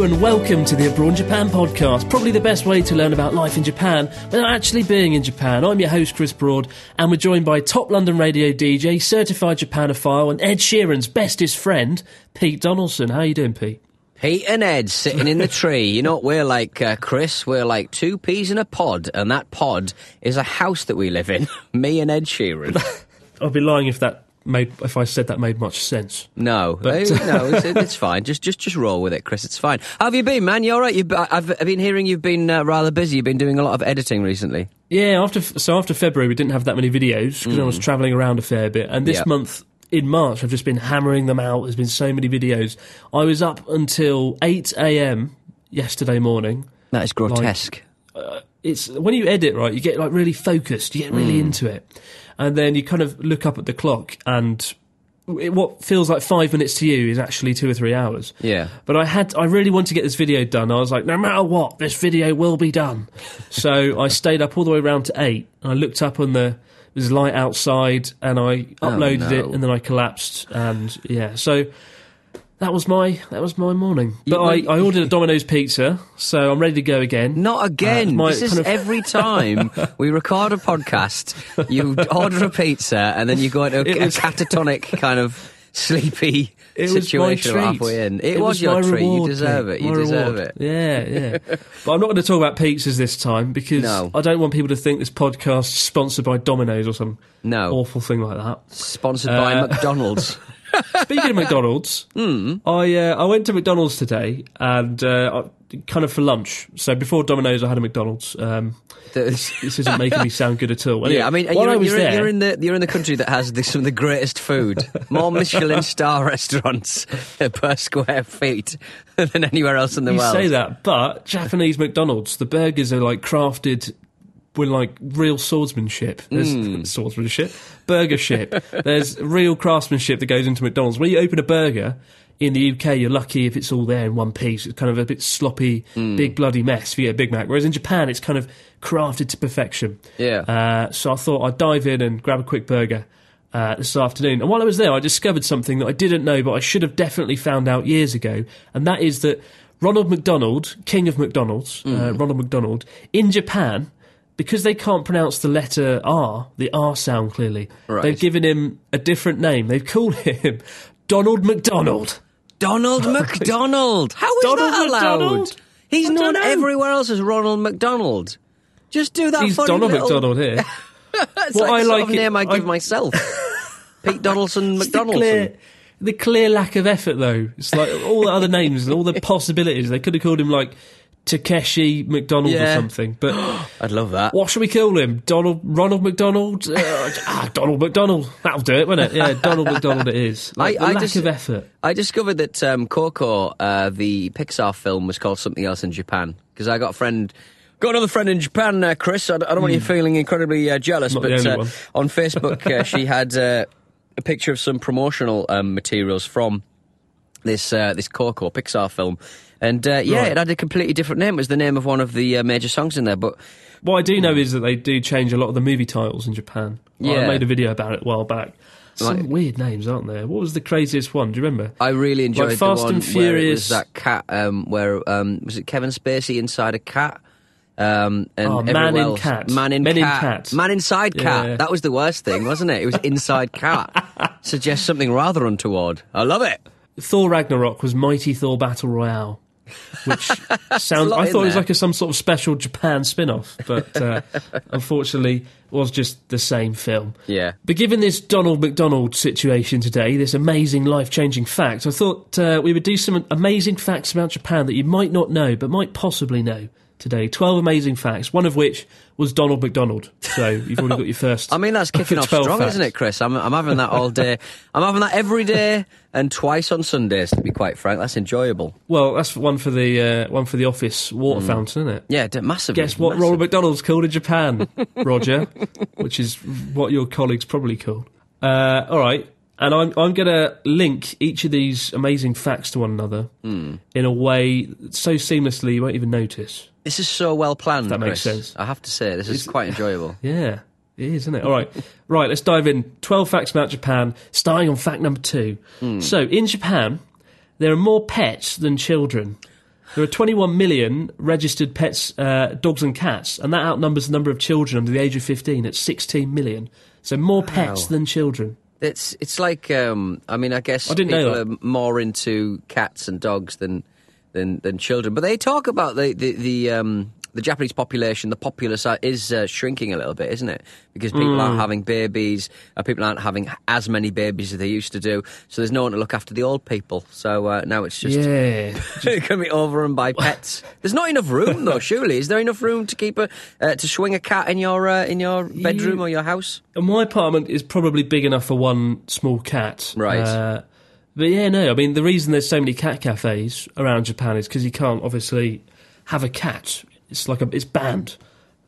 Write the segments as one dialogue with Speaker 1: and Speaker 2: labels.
Speaker 1: Hello and welcome to the Abroad Japan podcast. Probably the best way to learn about life in Japan without actually being in Japan. I'm your host Chris Broad, and we're joined by top London radio DJ, certified Japanophile, and Ed Sheeran's bestest friend, Pete Donaldson. How are you doing, Pete?
Speaker 2: Pete and Ed sitting in the tree. You know what we're like, uh, Chris? We're like two peas in a pod, and that pod is a house that we live in. Me and Ed Sheeran.
Speaker 1: I'd be lying if that made if I said that made much sense.
Speaker 2: No,
Speaker 1: But-
Speaker 2: no, it's, it's fine. Just, just, just roll with it, Chris. It's fine. How have you been, man? You all right? You've, I've, I've been hearing you've been uh, rather busy. You've been doing a lot of editing recently.
Speaker 1: Yeah, after so after February we didn't have that many videos because I was travelling around a fair bit, and this
Speaker 2: Yeah.
Speaker 1: month in March I've just been hammering them out. There's been so many videos. I was up until eight a.m. yesterday morning.
Speaker 2: That is grotesque.
Speaker 1: It's when you edit right, you get like really focused, you get really
Speaker 2: Mm.
Speaker 1: into it, and then you kind of look up at the clock and. It, what feels like five minutes to you is actually two or three hours.
Speaker 2: Yeah.
Speaker 1: But I had, I really wanted to get this video done. I was like, no matter what, this video will be done. so I stayed up all the way around to eight. And I looked up on the, there's light outside, and I oh, uploaded it,
Speaker 2: Oh, no.
Speaker 1: and then I collapsed, and yeah. So that was my, that was my morning. But I, I ordered a Domino's pizza, so I'm ready to go again.
Speaker 2: Not again.
Speaker 1: Uh,
Speaker 2: this is
Speaker 1: kind of-
Speaker 2: every time we record a podcast, you order a pizza and then you go into a,
Speaker 1: It
Speaker 2: a catatonic kind of sleepy
Speaker 1: It
Speaker 2: situation halfway in. It, was, your
Speaker 1: my
Speaker 2: treat.
Speaker 1: Reward,
Speaker 2: you deserve it. You deserve
Speaker 1: reward.
Speaker 2: it.
Speaker 1: Yeah, yeah. but I'm not going to talk about pizzas this time because
Speaker 2: No.
Speaker 1: I don't want people to think this podcast is sponsored by Domino's or some
Speaker 2: No.
Speaker 1: awful thing like that.
Speaker 2: Sponsored by
Speaker 1: Uh,
Speaker 2: McDonald's.
Speaker 1: Speaking of McDonald's,
Speaker 2: Hmm.
Speaker 1: I uh, I went to McDonald's today and uh, kind of for lunch. So before Domino's, I had a McDonald's. Um,
Speaker 2: The-
Speaker 1: this isn't making me sound good at all. Anyway,
Speaker 2: yeah, I mean,
Speaker 1: while
Speaker 2: you're,
Speaker 1: I was
Speaker 2: you're,
Speaker 1: there,
Speaker 2: you're in the you're in the country that has the, some of the greatest food, more Michelin star restaurants per square feet than anywhere else in the
Speaker 1: you
Speaker 2: world.
Speaker 1: say that, but Japanese McDonald's, the burgers are like crafted with like real swordsmanship. There's
Speaker 2: Hmm.
Speaker 1: swordsmanship, burgership. There's real craftsmanship that goes into McDonald's. When you open a burger in the UK, you're lucky if it's all there in one piece. It's kind of a bit sloppy,
Speaker 2: Hmm.
Speaker 1: big bloody mess for you a Big Mac. Whereas in Japan, it's kind of crafted to perfection.
Speaker 2: Yeah.
Speaker 1: Uh, so I thought I'd dive in and grab a quick burger. Uh, this afternoon, and while I was there, I discovered something that I didn't know, but I should have definitely found out years ago, and that is that Ronald McDonald, King of McDonald's,
Speaker 2: Mm.
Speaker 1: uh, Ronald McDonald, in Japan, because they can't pronounce the letter R, the R sound clearly,
Speaker 2: Right.
Speaker 1: they've given him a different name. They've called him Donald McDonald.
Speaker 2: Donald McDonald. How is
Speaker 1: Donald
Speaker 2: that allowed?
Speaker 1: McDonald?
Speaker 2: He's
Speaker 1: I
Speaker 2: known
Speaker 1: don't know.
Speaker 2: everywhere else as Ronald McDonald. Just do that.
Speaker 1: He's Donald
Speaker 2: little,
Speaker 1: McDonald here.
Speaker 2: It's
Speaker 1: What
Speaker 2: like
Speaker 1: I
Speaker 2: the sort
Speaker 1: like
Speaker 2: of
Speaker 1: it-
Speaker 2: name I give
Speaker 1: I-
Speaker 2: myself. Pete Donaldson McDonaldson.
Speaker 1: the clear lack of effort, though. It's like all the other names and all the possibilities. They could have called him like Takeshi McDonald
Speaker 2: Yeah.
Speaker 1: or something. But
Speaker 2: I'd love that.
Speaker 1: what should we call him? Donald Ronald McDonald? Uh, ah, Donald McDonald. That'll do it, won't it? Yeah, Donald McDonald. It is. Like,
Speaker 2: I-
Speaker 1: the
Speaker 2: I
Speaker 1: lack
Speaker 2: just-
Speaker 1: of effort.
Speaker 2: I discovered that um, Coco, uh, the Pixar film, was called something else in Japan because I got a friend. Got another friend in Japan, uh, Chris. I don't want you feeling incredibly uh, jealous,
Speaker 1: Hmm. Not
Speaker 2: but uh, on Facebook uh, she had uh, a picture of some promotional um, materials from this uh, this Coco Pixar film, and uh, yeah,
Speaker 1: Right.
Speaker 2: it had a completely different name. It was the name of one of the uh, major songs in there, but
Speaker 1: What I do know is that they do change a lot of the movie titles in Japan. I
Speaker 2: Yeah.
Speaker 1: made a video about it a while back. Some
Speaker 2: Like-
Speaker 1: weird names, aren't there? What was the craziest one? Do you remember?
Speaker 2: I really enjoyed
Speaker 1: Fast
Speaker 2: the one
Speaker 1: and Furious-
Speaker 2: was that cat. Um, where um, was it Kevin Spacey inside a cat? Um, and
Speaker 1: Oh, Man in
Speaker 2: else-
Speaker 1: Cat.
Speaker 2: Man in
Speaker 1: Men in
Speaker 2: cat.
Speaker 1: Cat.
Speaker 2: Man inside cat.
Speaker 1: Yeah.
Speaker 2: That was the worst thing, wasn't it? It was inside cat. Suggests something rather untoward. I love it.
Speaker 1: Thor Ragnarok was Mighty Thor Battle Royale, which sounds. I thought it was like a, some sort of special Japan spin off, but uh, unfortunately, it was just the same film.
Speaker 2: Yeah.
Speaker 1: But given this Donald McDonald situation today, this amazing life changing fact, I thought uh, we would do some amazing facts about Japan that you might not know, but might possibly know today. 12 amazing facts, one of which was Donald McDonald. So you've already got your first.
Speaker 2: I mean, that's kicking off strong,
Speaker 1: facts.
Speaker 2: isn't it, Chris? I'm, I'm having that all day. I'm having that every day and twice on Sundays, to be quite frank. That's enjoyable.
Speaker 1: Well, that's one for the uh, one for the office water fountain, isn't it?
Speaker 2: Yeah, d- massively.
Speaker 1: Guess what
Speaker 2: massive.
Speaker 1: Ronald McDonald's called in Japan, Roger, which is what your colleagues probably called. Uh, all right, and I'm I'm going to link each of these amazing facts to one another
Speaker 2: Hmm.
Speaker 1: in a way so seamlessly you won't even notice.
Speaker 2: This is so well planned,
Speaker 1: That makes
Speaker 2: Chris.
Speaker 1: sense.
Speaker 2: I have to say, this is quite enjoyable.
Speaker 1: Yeah, it is, isn't it? All right, right. Let's dive in. Twelve facts about Japan, starting on fact number two. So, in Japan, there are more pets than children. There are 21 million registered pets, uh, dogs and cats, and that outnumbers the number of children under the age of 15 at 16 million. So more pets than children.
Speaker 2: It's it's like um, I mean I guess
Speaker 1: I didn't know
Speaker 2: people
Speaker 1: that.
Speaker 2: are more into cats and dogs than than than children, but they talk about the the the, um, the Japanese population. The populace is uh, shrinking a little bit, isn't it? Because people
Speaker 1: Mm.
Speaker 2: aren't having babies, uh, people aren't having as many babies as they used to do. So there's no one to look after the old people. So uh, now it's just
Speaker 1: Yeah.
Speaker 2: going to be overrun by pets. There's not enough room though. Surely, is there enough room to keep a uh, to swing a cat in your uh, in your bedroom or your house?
Speaker 1: My apartment is probably big enough for one small cat.
Speaker 2: Right.
Speaker 1: But yeah, no, I mean, the reason there's so many cat cafes around Japan is because you can't obviously have a cat. It's like a, it's banned.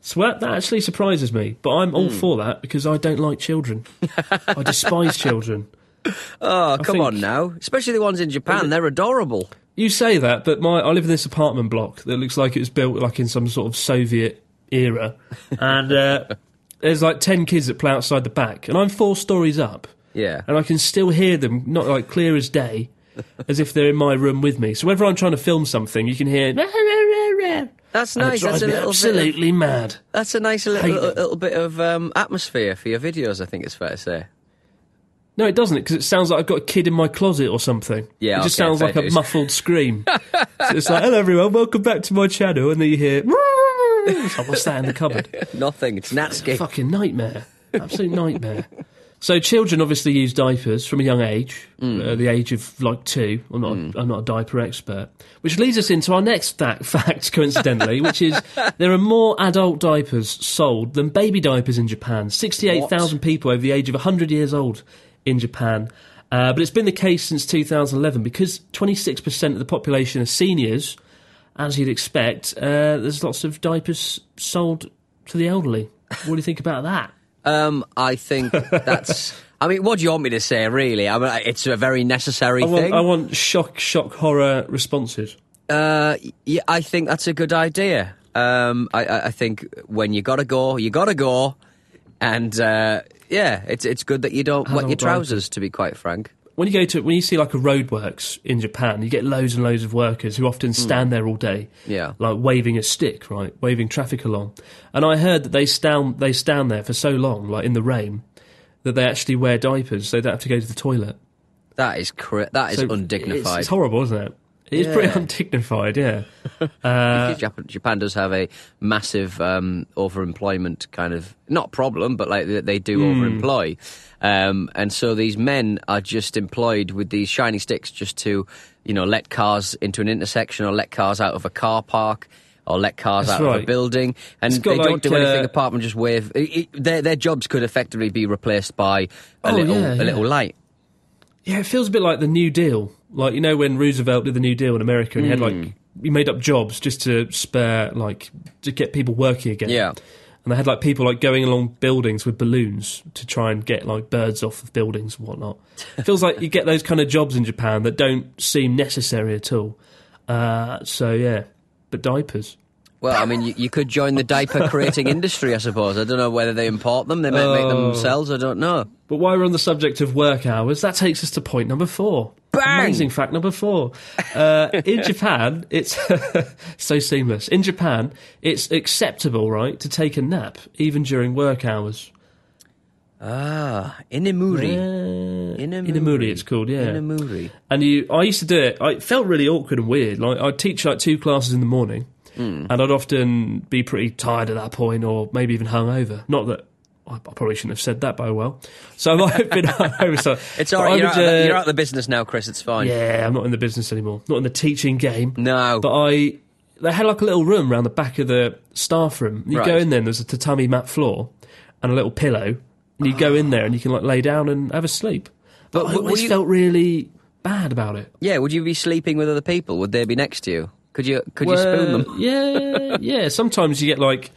Speaker 1: So that, that actually surprises me. But I'm all for that because I don't like children. I despise children.
Speaker 2: Oh, come
Speaker 1: think-
Speaker 2: on now! Especially the ones in Japan, they're adorable.
Speaker 1: You say that, but my I live in this apartment block that looks like it was built like in some sort of Soviet era, and uh, there's like ten kids that play outside the back, and I'm four stories up.
Speaker 2: Yeah.
Speaker 1: and I can still hear them, not like clear as day, as if they're in my room with me. So whenever I'm trying to film something, you can hear.
Speaker 2: That's nice. That's a little
Speaker 1: absolutely
Speaker 2: bit. Of,
Speaker 1: mad.
Speaker 2: that's a nice little, little, little bit of um, atmosphere for your videos. I think it's fair to say.
Speaker 1: No, it doesn't, because it sounds like I've got a kid in my closet or something.
Speaker 2: Yeah,
Speaker 1: it just
Speaker 2: okay,
Speaker 1: sounds like a muffled scream. so it's like, "Hello, everyone, welcome back to my channel," and then you hear. Like, What's that in the cupboard?
Speaker 2: Nothing. It's Natsky.
Speaker 1: fucking nightmare. Absolute nightmare. So children obviously use diapers from a young age, uh, the age of like two. I'm not, a, I'm not a diaper expert. Which leads us into our next fact, fact coincidentally, which is there are more adult diapers sold than baby diapers in Japan. 68,000 people over the age of 100 years old in Japan. Uh, but it's been the case since 2011 because 26% of the population are seniors, as you'd expect. Uh, there's lots of diapers sold to the elderly. What do you think about that?
Speaker 2: Um, I think that's. I mean, what do you want me to say? Really, I mean, it's a very necessary
Speaker 1: I want,
Speaker 2: thing.
Speaker 1: I want shock, shock, horror responses.
Speaker 2: Uh, yeah, I think that's a good idea. Um, I, I think when you gotta go, you gotta go, and uh, yeah, it's it's good that you don't wet your trousers. To be quite frank.
Speaker 1: When you go to when you see like a roadworks in Japan, you get loads and loads of workers who often hmm. stand there all day,
Speaker 2: Yeah.
Speaker 1: like waving a stick, right, waving traffic along. And I heard that they stand they stand there for so long, like in the rain, that they actually wear diapers, so they don't have to go to the toilet.
Speaker 2: That is cor- that is
Speaker 1: So
Speaker 2: undignified.
Speaker 1: It's, it's horrible, isn't it? It is pretty undignified, yeah.
Speaker 2: Because uh, Japan, Japan does have a massive um, overemployment kind of not problem, but like they, they do hmm. overemploy, um, and so these men are just employed with these shiny sticks just to, you know, let cars into an intersection or let cars out of a car park. Or let cars
Speaker 1: That's
Speaker 2: out of a building, and they don't
Speaker 1: like,
Speaker 2: do anything
Speaker 1: uh,
Speaker 2: apart from just wave. It, it, their their jobs could effectively be replaced by a
Speaker 1: Oh,
Speaker 2: little
Speaker 1: yeah,
Speaker 2: a
Speaker 1: yeah.
Speaker 2: little light.
Speaker 1: Yeah, it feels a bit like the New Deal. Like you know when Roosevelt did the New Deal in America, and he had
Speaker 2: Hmm.
Speaker 1: like he made up jobs just to spare like to get people working again.
Speaker 2: Yeah.
Speaker 1: And they had like people like going along buildings with balloons to try and get like birds off of buildings and whatnot. It feels like you get those kind of jobs in Japan that don't seem necessary at all. Uh, so yeah, but diapers.
Speaker 2: Well, I mean, you, you could join the diaper creating industry, I suppose. I don't know whether they import them, they might make them
Speaker 1: Oh.
Speaker 2: themselves, I don't know.
Speaker 1: But while we're on the subject of work hours, that takes us to point number four.
Speaker 2: Bang!
Speaker 1: Amazing fact number four. Uh, in Japan, it's so seamless. In Japan, it's acceptable, right, to take a nap even during work hours.
Speaker 2: Ah, Inemuri.
Speaker 1: Uh,
Speaker 2: Inemuri.
Speaker 1: Inemuri, it's called, yeah.
Speaker 2: Inemuri.
Speaker 1: And you, I used to do it. I it felt really awkward and weird. Like I'd teach like two classes in the morning,
Speaker 2: Hmm.
Speaker 1: and I'd often be pretty tired at that point, or maybe even hungover. Not that I, probably shouldn't have said that, by well. So I might have been hungover. So
Speaker 2: It's
Speaker 1: but
Speaker 2: all right, you're
Speaker 1: would,
Speaker 2: out, of the,
Speaker 1: uh,
Speaker 2: you're out of the business now, Chris, it's fine.
Speaker 1: Yeah, I'm not in the business anymore. Not in the teaching game.
Speaker 2: No.
Speaker 1: But I, they had like a little room around the back of the staff room. You go in there, and there's a tatami mat floor and a little pillow, and you go in there and you can like lay down and have a sleep. But,
Speaker 2: But
Speaker 1: I always
Speaker 2: you-
Speaker 1: felt really bad about it.
Speaker 2: Yeah, would you be sleeping with other people? Would they be next to you? Could you could you spoon them?
Speaker 1: Yeah, yeah. Sometimes you get like,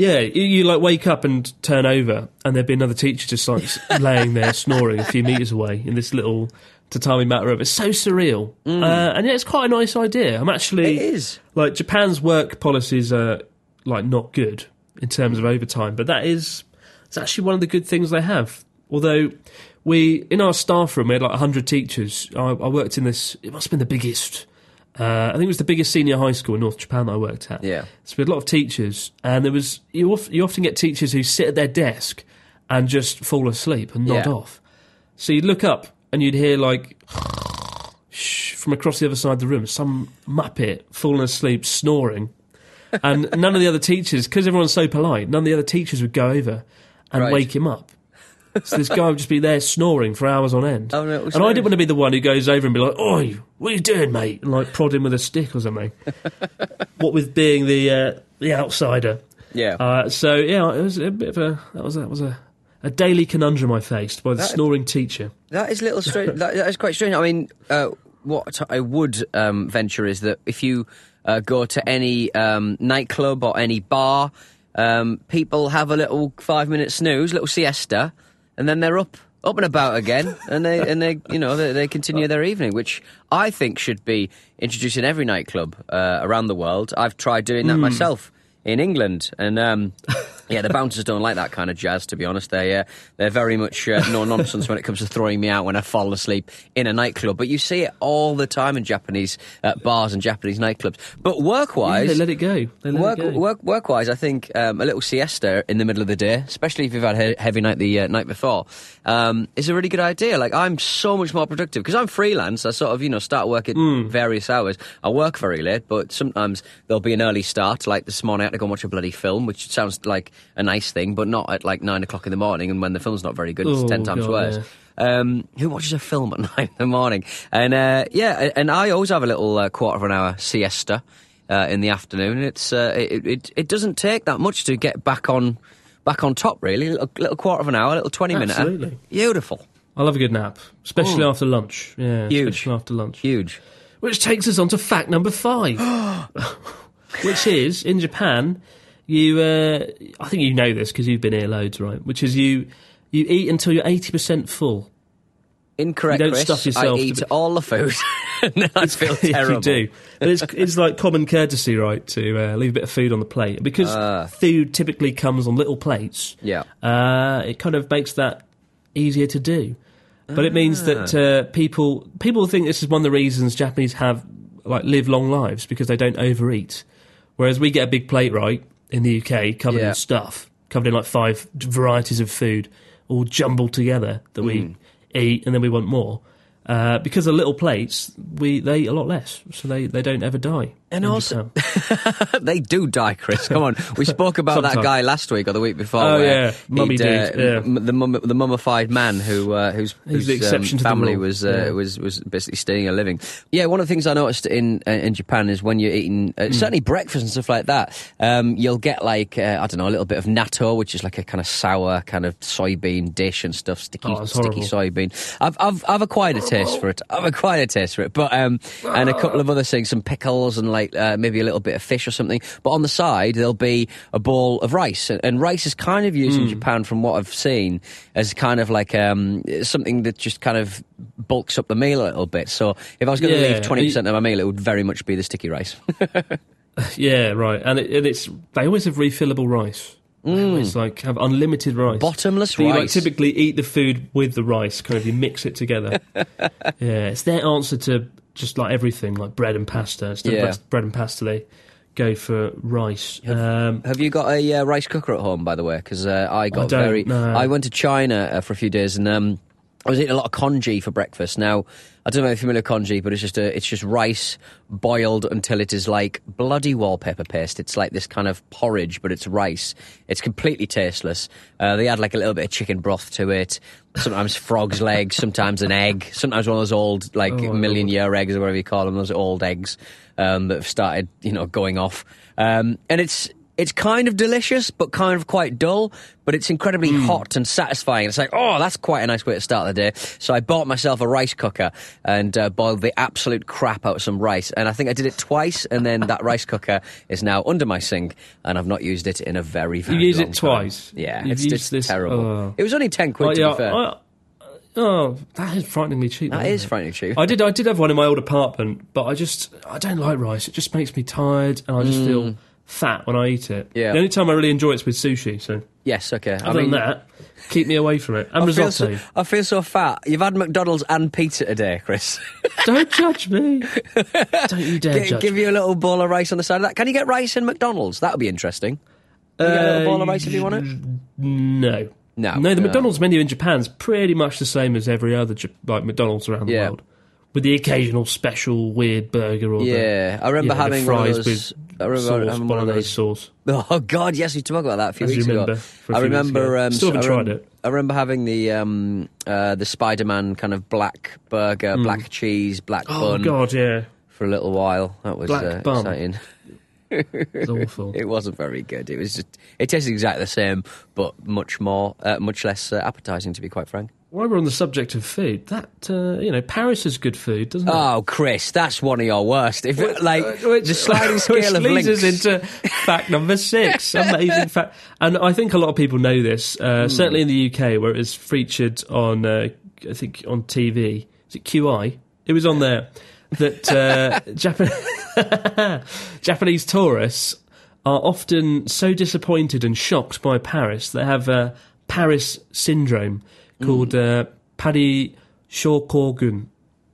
Speaker 1: yeah, you, you like wake up and turn over, and there'd be another teacher just like laying there snoring a few meters away in this little tatami mat room. It's so surreal, uh, and yeah, it's quite a nice idea. I'm actually
Speaker 2: Mm. It is.
Speaker 1: like Japan's work policies are like not good in terms of overtime, but that is it's actually one of the good things they have. Although we in our staff room we had like hundred teachers. I, I worked in this. It must have been the biggest. Uh, I think it was the biggest senior high school in North Japan that I worked at.
Speaker 2: Yeah.
Speaker 1: So we had a lot of teachers, and there was you, of, you often get teachers who sit at their desk and just fall asleep and nod
Speaker 2: Yeah.
Speaker 1: off. So you'd look up and you'd hear like from across the other side of the room, some muppet falling asleep, snoring, and none of the other teachers, because everyone's so polite, none of the other teachers would go over and
Speaker 2: Right.
Speaker 1: wake him up. So this guy would just be there snoring for hours on end.
Speaker 2: Oh, no,
Speaker 1: and I didn't want to be the one who goes over and be like, "Oi, what are you doing, mate?" and like prod him with a stick or something. what with being the uh, the outsider.
Speaker 2: Yeah.
Speaker 1: Uh, so yeah, it was a bit of a that was that was a, a daily conundrum I faced by the
Speaker 2: That-
Speaker 1: snoring teacher.
Speaker 2: That is a little strange. that, that is quite strange. I mean, uh, what I would um, venture is that if you uh, go to any um, nightclub or any bar, um, people have a little five-minute snooze, little siesta, and then they're up, up and about again, and they and they you know they, they continue their evening, which I think should be introduced in every nightclub uh, around the world. I've tried doing that myself in England, and um, yeah, the bouncers don't like that kind of jazz. To be honest, they uh, they're very much uh, no nonsense when it comes to throwing me out when I fall asleep in a nightclub. But you see it all the time in Japanese uh, bars and Japanese nightclubs. But work
Speaker 1: Yeah,
Speaker 2: wise,
Speaker 1: they let it go. They let
Speaker 2: Work,
Speaker 1: it go.
Speaker 2: work, work-wise, I think um, a little siesta in the middle of the day, especially if you've had a heavy night the uh, night before, um, is a really good idea. Like I'm so much more productive because I'm freelance. I sort of you know start work at
Speaker 1: Hmm.
Speaker 2: various hours. I work very late, but sometimes there'll be an early start. Like this morning, I had to go and watch a bloody film, which sounds like a nice thing, but not at like nine o'clock in the morning. And when the film's not very good, it's
Speaker 1: Oh,
Speaker 2: ten times
Speaker 1: God,
Speaker 2: worse.
Speaker 1: yeah.
Speaker 2: Um, who watches a film at nine in the morning? And uh, yeah, and I always have a little uh, quarter of an hour siesta uh, in the afternoon. It's uh, it, it it doesn't take that much to get back on back on top. Really, a little, little quarter of an hour, a little twenty minute.
Speaker 1: Absolutely.
Speaker 2: beautiful,
Speaker 1: I love a good nap, especially after lunch. Yeah,
Speaker 2: Huge.
Speaker 1: especially after lunch.
Speaker 2: huge.
Speaker 1: Which takes us on to fact number five, which is in Japan, you. Uh, I think you know this because you've been here loads, right? Which is you you eat until you're eighty percent full.
Speaker 2: Incorrect,
Speaker 1: You don't
Speaker 2: Chris.
Speaker 1: stuff yourself
Speaker 2: I eat
Speaker 1: be-
Speaker 2: all the food, I feel terrible.
Speaker 1: you do, but it's it's like common courtesy, right, to uh, leave a bit of food on the plate because food typically comes on little plates.
Speaker 2: Yeah.
Speaker 1: uh, it kind of makes that easier to do. But it means that uh, people people think this is one of the reasons Japanese have like live long lives because they don't overeat. Whereas we get a big plate right in the UK covered
Speaker 2: Yeah.
Speaker 1: in stuff, covered in like five varieties of food, all jumbled together that we
Speaker 2: Mm.
Speaker 1: eat, and then we want more. Uh, because of little plates, we they eat a lot less, so they, they don't ever die.
Speaker 2: And also- they do die, Chris. Come on. We spoke about that guy last week or the week before.
Speaker 1: Oh, yeah. Mummy
Speaker 2: he'd, uh,
Speaker 1: yeah.
Speaker 2: the, mum- the mummified man who uh, whose, whose, um, family was uh,
Speaker 1: Yeah.
Speaker 2: was was basically stealing a living. Yeah, one of the things I noticed in uh, in Japan is when you're eating uh, certainly breakfast and stuff like that, um, you'll get like uh, I don't know a little bit of natto, which is like a kind of sour kind of soybean dish and stuff, sticky
Speaker 1: Oh,
Speaker 2: sticky
Speaker 1: horrible.
Speaker 2: soybean. I've I've I've acquired a taste for it. I've acquired a taste for it, but um, and a couple of other things, some pickles and like uh, maybe a little bit of fish or something. But on the side there'll be a bowl of rice, and, rice is kind of used in Japan, from what I've seen, as kind of like um, something that just kind of bulks up the meal a little bit. So if I was going to
Speaker 1: Yeah,
Speaker 2: leave twenty percent of my meal, it would very much be the sticky rice.
Speaker 1: Yeah, right. And, it, and it's they always have refillable rice. It's like have unlimited rice.
Speaker 2: Bottomless
Speaker 1: So you like typically eat the food with the rice, kind of you mix it together. yeah, it's their answer to just like everything, like bread and pasta. Instead
Speaker 2: Yeah.
Speaker 1: of bread and pasta, they go for rice. Um,
Speaker 2: Have you got a uh, rice cooker at home, by the way? Because uh, I got
Speaker 1: don't,
Speaker 2: very.
Speaker 1: no.
Speaker 2: I went to China uh, for a few days and um, I was eating a lot of congee for breakfast. Now I don't know if you're familiar with congee, but it's just a, it's just rice boiled until it is like bloody wallpaper paste. It's like this kind of porridge, but it's rice. It's completely tasteless. Uh, they add like a little bit of chicken broth to it. Sometimes frog's legs, sometimes an egg, sometimes one of those old like
Speaker 1: Oh,
Speaker 2: million year eggs or whatever you call them, those old eggs um, that have started, you know, going off. Um, and it's it's kind of delicious, but kind of quite dull. But it's incredibly
Speaker 1: Hmm.
Speaker 2: hot and satisfying. It's like, oh, that's quite a nice way to start the day. So I bought myself a rice cooker and uh, boiled the absolute crap out of some rice. And I think I did it twice, and then that rice cooker is now under my sink, and I've not used it in a very, very
Speaker 1: used
Speaker 2: long
Speaker 1: it
Speaker 2: time.
Speaker 1: twice?
Speaker 2: Yeah,
Speaker 1: You've
Speaker 2: it's just
Speaker 1: this-
Speaker 2: terrible.
Speaker 1: oh.
Speaker 2: It was only ten quid
Speaker 1: oh,
Speaker 2: to
Speaker 1: yeah,
Speaker 2: be fair.
Speaker 1: I- oh, that is frighteningly cheap.
Speaker 2: that
Speaker 1: isn't it?
Speaker 2: frightening cheap.
Speaker 1: I did. I did have one in my old apartment, but I just I don't like rice. It just makes me tired, and I just feel fat when I eat it.
Speaker 2: Yeah.
Speaker 1: The only time I really enjoy it's with sushi. So
Speaker 2: yes, okay. I
Speaker 1: other
Speaker 2: mean,
Speaker 1: than that, keep me away from it. And
Speaker 2: I feel,
Speaker 1: risotto.
Speaker 2: so, I feel so fat. You've had McDonald's and pizza today, Chris.
Speaker 1: don't judge me. don't you dare
Speaker 2: Gi-
Speaker 1: judge.
Speaker 2: give you a little bowl of rice on the side of that. Can you get rice in McDonald's? That would be interesting. Can you get a little bowl of rice if you want it?
Speaker 1: Uh, no.
Speaker 2: No.
Speaker 1: No, the
Speaker 2: No.
Speaker 1: McDonald's menu in Japan's pretty much the same as every other like McDonald's around the
Speaker 2: Yeah.
Speaker 1: world, with the occasional special weird burger or the,
Speaker 2: Yeah, I remember
Speaker 1: you know, the
Speaker 2: having
Speaker 1: fries
Speaker 2: those.
Speaker 1: with
Speaker 2: I remember
Speaker 1: sauce,
Speaker 2: having one of those.
Speaker 1: sauce.
Speaker 2: Oh God, yes, we talked about that a few
Speaker 1: As
Speaker 2: weeks
Speaker 1: remember,
Speaker 2: ago. I
Speaker 1: few weeks
Speaker 2: remember.
Speaker 1: ago.
Speaker 2: Um,
Speaker 1: Still haven't
Speaker 2: I
Speaker 1: tried
Speaker 2: rem-
Speaker 1: it.
Speaker 2: I remember having the um, uh, the Spider-Man kind of black burger, black cheese, black.
Speaker 1: Oh
Speaker 2: bun
Speaker 1: God, yeah,
Speaker 2: for a little while. That was
Speaker 1: Black
Speaker 2: uh,
Speaker 1: bun.
Speaker 2: exciting.
Speaker 1: it's awful.
Speaker 2: It wasn't very good. It was just. It tasted exactly the same, but much more, uh, much less uh, appetizing, to be quite frank.
Speaker 1: While we're on the subject of food, that uh, you know, Paris is good food, doesn't it?
Speaker 2: Oh, Chris, that's one of your worst. If like
Speaker 1: Uh, which-
Speaker 2: the sliding scale
Speaker 1: which
Speaker 2: of
Speaker 1: leads
Speaker 2: links.
Speaker 1: us into fact number six. Amazing fact, and I think a lot of people know this. Uh, Certainly in the UK, where it was featured on, uh, I think on TV. Is it QI? It was on there that uh, Japan- Japanese tourists are often so disappointed and shocked by Paris they have uh, Paris syndrome called uh, Pari Shokogun.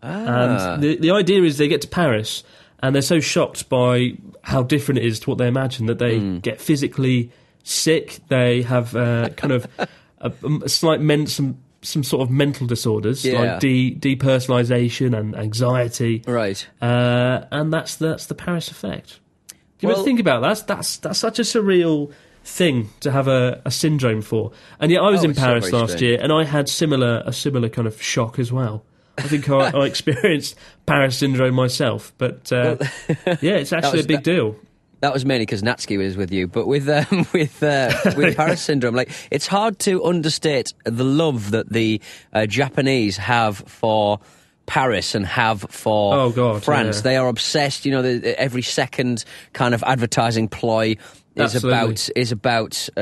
Speaker 1: And the, the idea is they get to Paris and they're so shocked by how different it is to what they imagine that they get physically sick. They have uh, kind of a, a slight men- some some sort of mental disorders
Speaker 2: Yeah.
Speaker 1: like de- depersonalization and anxiety,
Speaker 2: right.
Speaker 1: uh, and that's that's the Paris effect. Do you ever
Speaker 2: Well-
Speaker 1: think about that? That's that's that's such a surreal thing to have a, a syndrome for. And yet, I was
Speaker 2: Oh,
Speaker 1: in Paris last
Speaker 2: strange.
Speaker 1: year, and I had similar a similar kind of shock as well. I think I, I experienced Paris syndrome myself, but uh, yeah, it's actually
Speaker 2: was-
Speaker 1: a big deal.
Speaker 2: That was mainly because Natsuki was with you, but with um, with uh, with Paris syndrome, like it's hard to understate the love that the uh, Japanese have for Paris and have for
Speaker 1: Oh, God,
Speaker 2: France.
Speaker 1: yeah.
Speaker 2: They are obsessed. You know, the, every second kind of advertising ploy is
Speaker 1: Absolutely.
Speaker 2: about is about uh,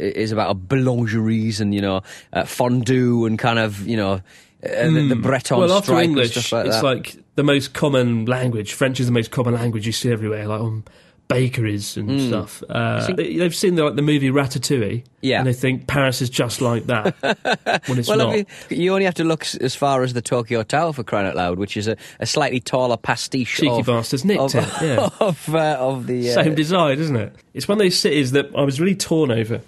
Speaker 2: is about boulangeries and you know uh, fondue and kind of you know uh, the, the Breton
Speaker 1: Hmm. well, after English,
Speaker 2: stuff like
Speaker 1: it's
Speaker 2: that.
Speaker 1: like the most common language. French is the most common language you see everywhere, like on bakeries and stuff. Uh, they, they've seen the, like the movie Ratatouille,
Speaker 2: Yeah.
Speaker 1: and they think Paris is just like that when it's
Speaker 2: Well,
Speaker 1: not.
Speaker 2: I mean, you only have to look as far as the Tokyo Tower for crying out loud, which is a, a slightly taller pastiche
Speaker 1: Cheeky
Speaker 2: of,
Speaker 1: bastards nicked
Speaker 2: of,
Speaker 1: it, yeah.
Speaker 2: of, uh, of the. Uh,
Speaker 1: Same design, isn't it? It's one of those cities that I was really torn over.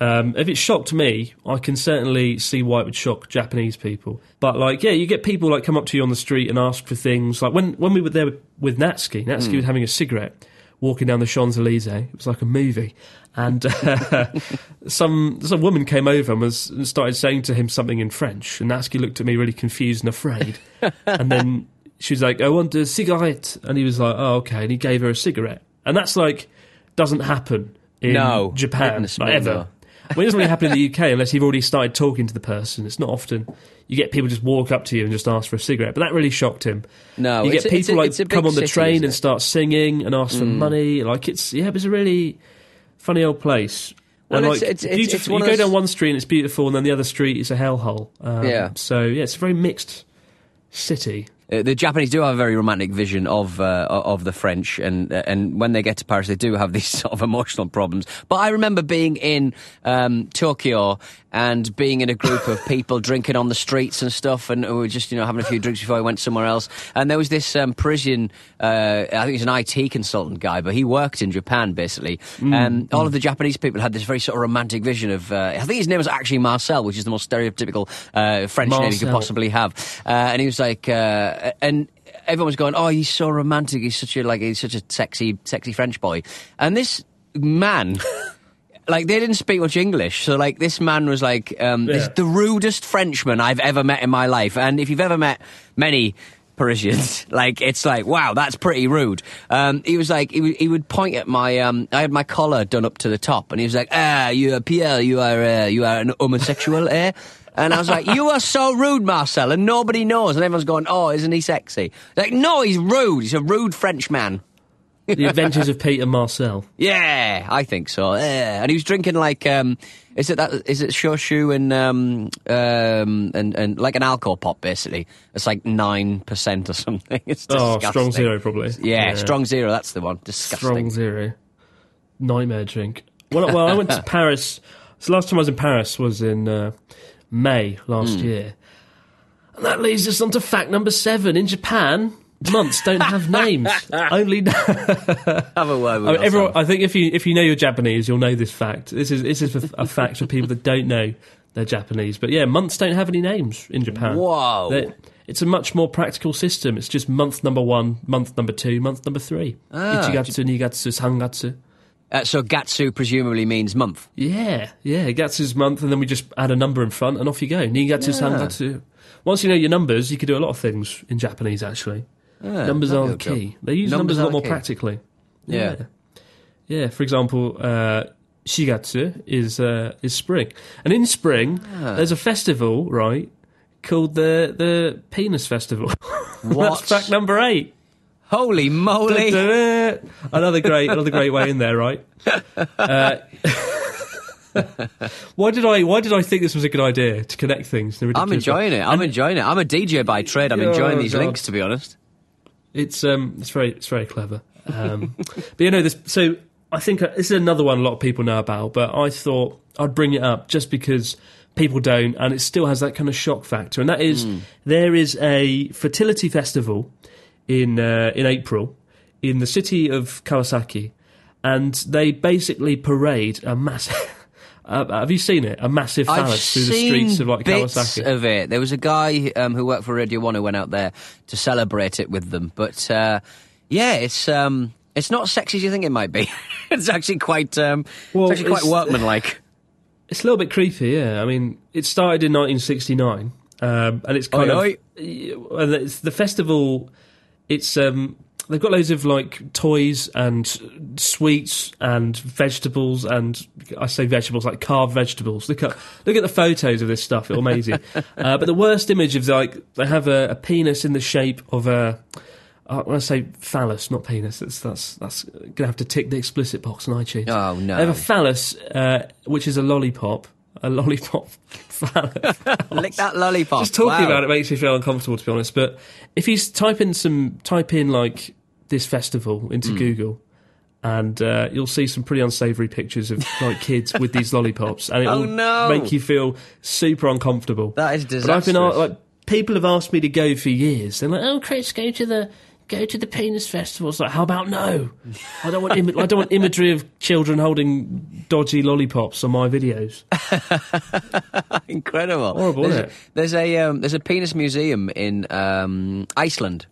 Speaker 1: Um, if it shocked me, I can certainly see why it would shock Japanese people. But like, yeah, you get people like come up to you on the street and ask for things. Like when when we were there with, with Natsuki, Natsuki was having a cigarette, walking down the Champs Elysees. It was like a movie, and uh, some some woman came over and was and started saying to him something in French, and Natsuki looked at me really confused and afraid, and then she was like, "I want a cigarette," and he was like, "Oh, okay," and he gave her a cigarette, and that's like doesn't happen in
Speaker 2: No.
Speaker 1: Japan like, ever. Well, it doesn't really happen in the UK unless you've already started talking to the person. It's not often you get people just walk up to you and just ask for a cigarette. But that really shocked him.
Speaker 2: No,
Speaker 1: you
Speaker 2: it's
Speaker 1: get
Speaker 2: a- it's
Speaker 1: people
Speaker 2: a-
Speaker 1: like
Speaker 2: it's a big
Speaker 1: come on the
Speaker 2: city,
Speaker 1: train and?
Speaker 2: Mm.
Speaker 1: start singing and ask for money. Like it's yeah, it was a really funny old place.
Speaker 2: Well,
Speaker 1: and
Speaker 2: it's-
Speaker 1: like
Speaker 2: it's- it's-
Speaker 1: beautiful.
Speaker 2: it's
Speaker 1: you go down one street and it's beautiful, and then the other street is a hellhole. Um,
Speaker 2: Yeah.
Speaker 1: So yeah, it's a very mixed city.
Speaker 2: Uh, the Japanese do have a very romantic vision of uh, of the French, and uh, and when they get to Paris, they do have these sort of emotional problems. But I remember being in um, Tokyo and being in a group of people drinking on the streets and stuff, and we were just you know having a few drinks before I went somewhere else. And there was this um, Parisian, uh, I think he's an IT consultant guy, but he worked in Japan basically. and all of the Japanese people had this very sort of romantic vision of. Uh, I think his name was actually Marcel, which is the most stereotypical uh, French name you could possibly have. Uh, and he was like, uh, and everyone was going, "Oh, he's so romantic. He's such a like, he's such a sexy, sexy French boy." And this man. Like they didn't speak much English, so like this man was like um, this,
Speaker 1: Yeah.
Speaker 2: the rudest Frenchman I've ever met in my life. And if you've ever met many Parisians, like it's like wow, that's pretty rude. Um, he was like he, would- he would point at my um, I had my collar done up to the top, and he was like, "Ah, you are Pierre, you are uh, you are an homosexual, eh?" And I was like, "You are so rude, Marcel," and nobody knows, and everyone's going, "Oh, isn't he sexy?" Like, no, he's rude. He's a rude French man.
Speaker 1: the Adventures of Peter Marcel.
Speaker 2: Yeah, I think so. Yeah. And he was drinking like um is it that is it shochu and um um and, and like an alcohol pop basically. It's like nine percent or something. It's disgusting.
Speaker 1: Oh, strong zero probably.
Speaker 2: Yeah, strong zero, that's the one. Disgusting.
Speaker 1: Strong zero. Nightmare drink. Well, well, I went to Paris. So last time I was in Paris was in uh, May last
Speaker 2: Hmm.
Speaker 1: year. And that leads us on to fact number seven. In Japan, months don't have names. Only
Speaker 2: Have a word with
Speaker 1: I, mean, everyone. I think if you if you know you're Japanese, you'll know this fact. This is this is a, a fact for people that don't know they're Japanese. But yeah, months don't have any names in Japan.
Speaker 2: Whoa.
Speaker 1: They're- it's a much more practical system. It's just month number one, month number two, month number three.
Speaker 2: Ah.
Speaker 1: Ichigatsu, Nigatsu, Sangatsu.
Speaker 2: Uh, so Gatsu presumably means month.
Speaker 1: Yeah, yeah, Gatsu's month, and then we just add a number in front, and off you go. Nigatsu, Sangatsu. Once you know your numbers, you can do a lot of things in Japanese. Actually, numbers are the
Speaker 2: a job.
Speaker 1: key. They use
Speaker 2: Numbers
Speaker 1: numbers, a lot more
Speaker 2: key.
Speaker 1: practically.
Speaker 2: Yeah.
Speaker 1: Yeah, for example, uh, Shigatsu is uh, is spring, and in spring
Speaker 2: Ah.
Speaker 1: there's a festival, right, called the the Penis Festival.
Speaker 2: What?
Speaker 1: That's fact number eight.
Speaker 2: Holy moly.
Speaker 1: Another great, another great way in there, right? Uh, why did I? Why did I think this was a good idea to connect things?
Speaker 2: I'm
Speaker 1: ridiculous way?
Speaker 2: enjoying it. I'm enjoying it. I'm a DJ by trade. I'm
Speaker 1: Oh,
Speaker 2: enjoying these
Speaker 1: God.
Speaker 2: links to be honest.
Speaker 1: It's um, it's very, it's very clever. Um, but you know, this. So I think uh, this is another one a lot of people know about. But I thought I'd bring it up just because people don't, and it still has that kind of shock factor. And that is, there is a fertility festival in uh, in April in the city of Kawasaki, and they basically parade a massive. Uh, have you seen it? A massive
Speaker 2: I've
Speaker 1: phallus through the streets of like
Speaker 2: bits
Speaker 1: Kawasaki.
Speaker 2: of it. There was a guy um, who worked for Radio One who went out there to celebrate it with them. But uh, yeah, it's um, it's not sexy as you think it might be. it's actually quite um,
Speaker 1: Well,
Speaker 2: it's actually quite
Speaker 1: it's-
Speaker 2: workmanlike.
Speaker 1: It's a little bit creepy, yeah. I mean, it started in 1969, um, and it's kind
Speaker 2: Oi,
Speaker 1: of and it's the festival. It's um, they've got loads of like toys and sweets and vegetables, and I say vegetables like carved vegetables. Look at look at the photos of this stuff; it's amazing. uh, but the worst image of like they have a, a penis in the shape of a. Uh, when I say phallus, not penis, that's that's that's gonna have to tick the explicit box on iTunes.
Speaker 2: Oh, no.
Speaker 1: They have a phallus, uh, which is a lollipop, a lollipop phallus.
Speaker 2: Lick that lollipop.
Speaker 1: Just talking
Speaker 2: Wow.
Speaker 1: about it makes me feel uncomfortable, to be honest. But if you type in some, type in like this festival into
Speaker 2: Hmm.
Speaker 1: Google, and uh, you'll see some pretty unsavoury pictures of like kids with these lollipops, and it'll
Speaker 2: Oh, no.
Speaker 1: make you feel super uncomfortable.
Speaker 2: That is disastrous.
Speaker 1: But I've been like, people have asked me to go for years. They're like, "Oh, Chris, go to the." Go to the penis festival. It's like, how about no? I don't want. Im- I don't want imagery of children holding dodgy lollipops on my videos.
Speaker 2: Incredible.
Speaker 1: Horrible,
Speaker 2: there's,
Speaker 1: it?
Speaker 2: there's a um, there's a penis museum in um, Iceland.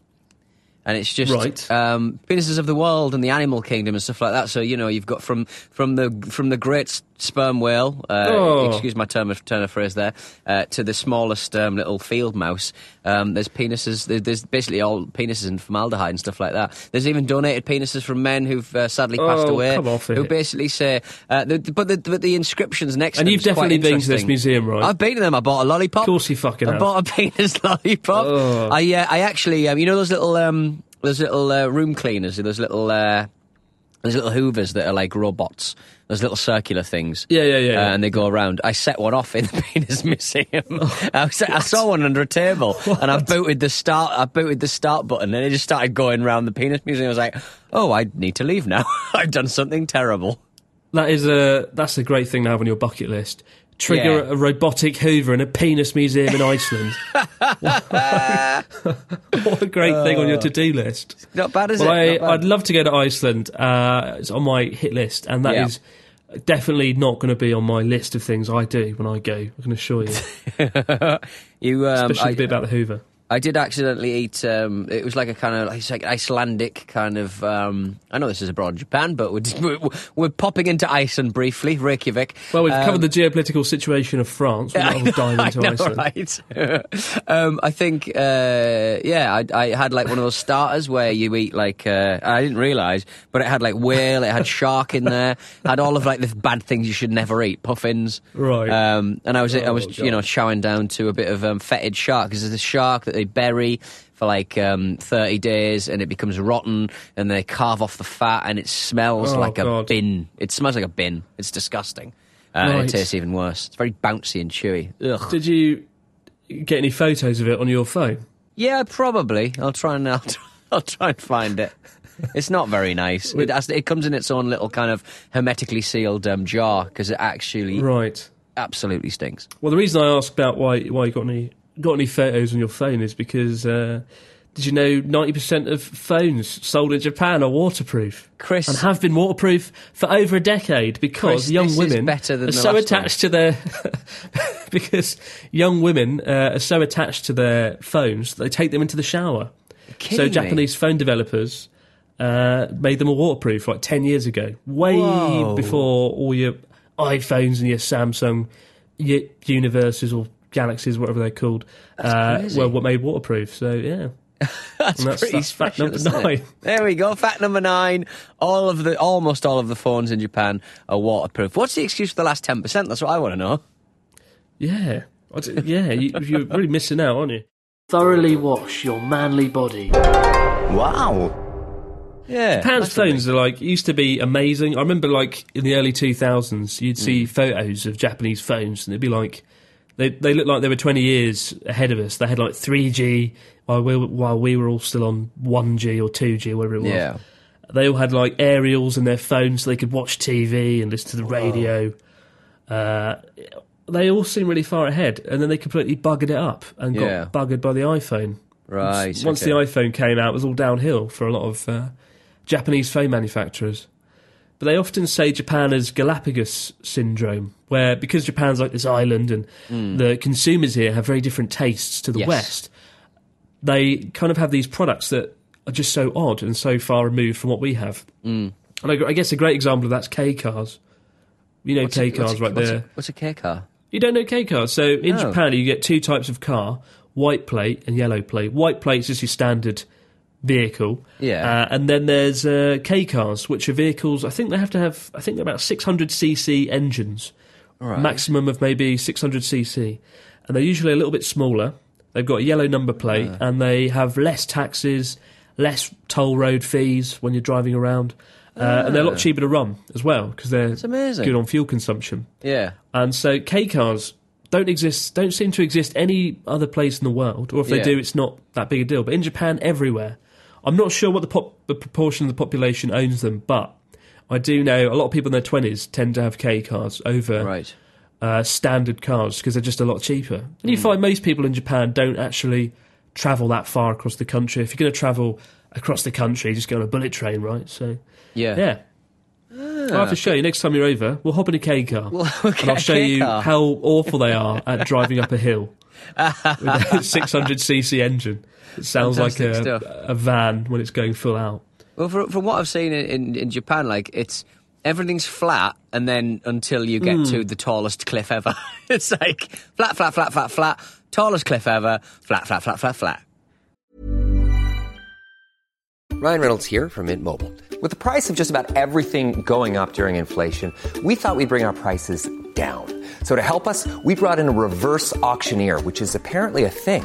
Speaker 2: And it's just
Speaker 1: Right.
Speaker 2: um, penises of the world and the animal kingdom and stuff like that. So you know you've got from from the from the great sperm whale, uh,
Speaker 1: Oh.
Speaker 2: excuse my term of turn of phrase there, uh, to the smallest um, little field mouse. Um, there's penises. There's basically all penises and formaldehyde and stuff like that. There's even donated penises from men who've uh, sadly passed
Speaker 1: Oh,
Speaker 2: away,
Speaker 1: come off
Speaker 2: who
Speaker 1: it.
Speaker 2: basically say, uh, the, but the but the inscriptions next.
Speaker 1: And
Speaker 2: to
Speaker 1: you've definitely been to this museum, right?
Speaker 2: I've been to them. I bought a lollipop.
Speaker 1: Of course you fucking
Speaker 2: I
Speaker 1: have.
Speaker 2: bought a penis lollipop.
Speaker 1: Oh.
Speaker 2: I uh, I actually um, you know those little um those little uh, room cleaners, those little uh, There's little hoovers that are like robots. There's little circular things.
Speaker 1: Yeah, yeah, yeah.
Speaker 2: Uh, and they go around. I set one off in the penis museum. I, was- I saw one under a table, and I booted the start. I booted the start button, and it just started going around the penis museum. I was like, "Oh, I need to leave now. I've done something terrible."
Speaker 1: That is a that's a great thing to have on your bucket list. Trigger
Speaker 2: Yeah.
Speaker 1: a robotic Hoover in a penis museum in Iceland. what a great thing on your to-do list.
Speaker 2: Not bad, is
Speaker 1: Well,
Speaker 2: it?
Speaker 1: I. I'd love to go to Iceland. Uh, it's on my hit list, and that
Speaker 2: Yeah.
Speaker 1: is definitely not going to be on my list of things I do when I go. I can assure you,
Speaker 2: you, um,
Speaker 1: especially
Speaker 2: I,
Speaker 1: the bit about the Hoover.
Speaker 2: I did accidentally eat. Um, it was like a kind of it's like Icelandic kind of. Um, I know this is abroad in Japan, but we're, we're, we're popping into Iceland briefly, Reykjavik.
Speaker 1: Well, we've
Speaker 2: Um,
Speaker 1: covered the geopolitical situation of France. We're not diving into
Speaker 2: I know,
Speaker 1: Iceland.
Speaker 2: right? um, I think, uh, yeah, I, I had like one of those starters where you eat like, uh, I didn't realise, but it had like whale, it had shark in there, had all of like the bad things you should never eat, puffins.
Speaker 1: Right.
Speaker 2: Um, and I was, I was,
Speaker 1: Oh,
Speaker 2: you know,
Speaker 1: God.
Speaker 2: chowing down to a bit of um, fetid shark because there's a shark that they bury for like um, 30 days and it becomes rotten and they carve off the fat and it smells
Speaker 1: Oh,
Speaker 2: like a bin. It smells like a bin. It's disgusting. Uh, And it tastes even worse. It's very bouncy and chewy. Ugh.
Speaker 1: Did you get any photos of it on your phone?
Speaker 2: Yeah, probably. I'll try and I'll, try- I'll try and find it. It's not very nice. It, has, it comes in its own little kind of hermetically sealed um, jar because it actually
Speaker 1: Right.
Speaker 2: absolutely stinks.
Speaker 1: Well, the reason I asked about why why you got any got any photos on your phone is because uh, did you know ninety percent of phones sold in Japan are waterproof,
Speaker 2: Chris-
Speaker 1: and have been waterproof for over a decade because
Speaker 2: Chris,
Speaker 1: young women are so attached to their because young women uh, are so attached to their phones they take them into the shower. So
Speaker 2: me?
Speaker 1: Japanese phone developers. Uh, made them all waterproof like 10 years ago, way
Speaker 2: Whoa.
Speaker 1: before all your iPhones and your Samsung your universes or galaxies, whatever they're called, uh,
Speaker 2: crazy.
Speaker 1: were what made waterproof. So yeah,
Speaker 2: That's,
Speaker 1: that's-
Speaker 2: pretty
Speaker 1: that's fact
Speaker 2: special.
Speaker 1: number
Speaker 2: isn't it?
Speaker 1: nine.
Speaker 2: There we go. Fact number nine. All of the, almost all of the phones in Japan are waterproof. What's the excuse for the last ten percent? That's what I want to know.
Speaker 1: yeah, yeah. You, you're really missing out, aren't you? Thoroughly wash your manly body.
Speaker 3: Wow.
Speaker 2: Yeah,
Speaker 1: Japan's phones are like used to be amazing. I remember like in the early 2000s, you'd see
Speaker 2: Mm.
Speaker 1: photos of Japanese phones, and it'd be like they they looked like they were 20 years ahead of us. They had like 3G while we were, while we were all still on 1G or 2G or whatever it was.
Speaker 2: Yeah.
Speaker 1: They all had like aerials in their phones so they could watch TV and listen to the radio. Uh, they all seemed really far ahead, and then they completely buggered it up and
Speaker 2: Yeah.
Speaker 1: got buggered by the iPhone.
Speaker 2: Right.
Speaker 1: Once
Speaker 2: okay.
Speaker 1: the iPhone came out, it was all downhill for a lot of uh, Japanese phone manufacturers. But they often say Japan has Galapagos syndrome, where because Japan's like this island and the consumers here have very different tastes to the
Speaker 2: Yes.
Speaker 1: West, they kind of have these products that are just so odd and so far removed from what we have. Mm. And I, I guess a great example of that's K cars. You know
Speaker 2: What's a-
Speaker 1: K
Speaker 2: what's
Speaker 1: cars
Speaker 2: a-
Speaker 1: right
Speaker 2: what's
Speaker 1: there.
Speaker 2: A, what's a K car?
Speaker 1: You don't know K cars. So in
Speaker 2: No.
Speaker 1: Japan, you get two types of car: white plate and yellow plate. White plate's just your standard vehicle.
Speaker 2: Yeah.
Speaker 1: Uh, and then there's uh, K cars, which are vehicles. I think they have to have. I think they're about 600 cc engines,
Speaker 2: Right.
Speaker 1: maximum of maybe 600 cc, and they're usually a little bit smaller. They've got a yellow number plate, and they have less taxes, less toll road fees when you're driving around. Uh, and they're a lot cheaper to run as well because they're
Speaker 2: amazing.
Speaker 1: good on fuel consumption.
Speaker 2: Yeah.
Speaker 1: And so K cars don't exist, don't seem to exist any other place in the world, or if they
Speaker 2: Yeah.
Speaker 1: do, it's not that big a deal. But in Japan, everywhere. I'm not sure what the, pop, the proportion of the population owns them, but I do know a lot of people in their 20s tend to have K cars over
Speaker 2: Right.
Speaker 1: uh, standard cars because they're just a lot cheaper. And
Speaker 2: Hmm.
Speaker 1: you find most people in Japan don't actually travel that far across the country. If you're going to travel across the country, you just go on a bullet train, right? So,
Speaker 2: Yeah.
Speaker 1: yeah. I'll have to show you next time you're over. We'll hop in a K car,
Speaker 2: Well,
Speaker 1: and I'll show you how awful they are at driving up a hill with a 600cc engine. It sounds like a,
Speaker 2: stuff.
Speaker 1: a van when it's going full out.
Speaker 2: Well, from, from what I've seen in, in, in Japan, like it's everything's flat, and then until you get hmm. to the tallest cliff ever, it's like flat, flat, flat, flat, flat, tallest cliff ever, flat, flat, flat, flat, flat.
Speaker 4: Ryan Reynolds here from Mint Mobile. With the price of just about everything going up during inflation, we thought we'd bring our prices down. So to help us, we brought in a reverse auctioneer, which is apparently a thing.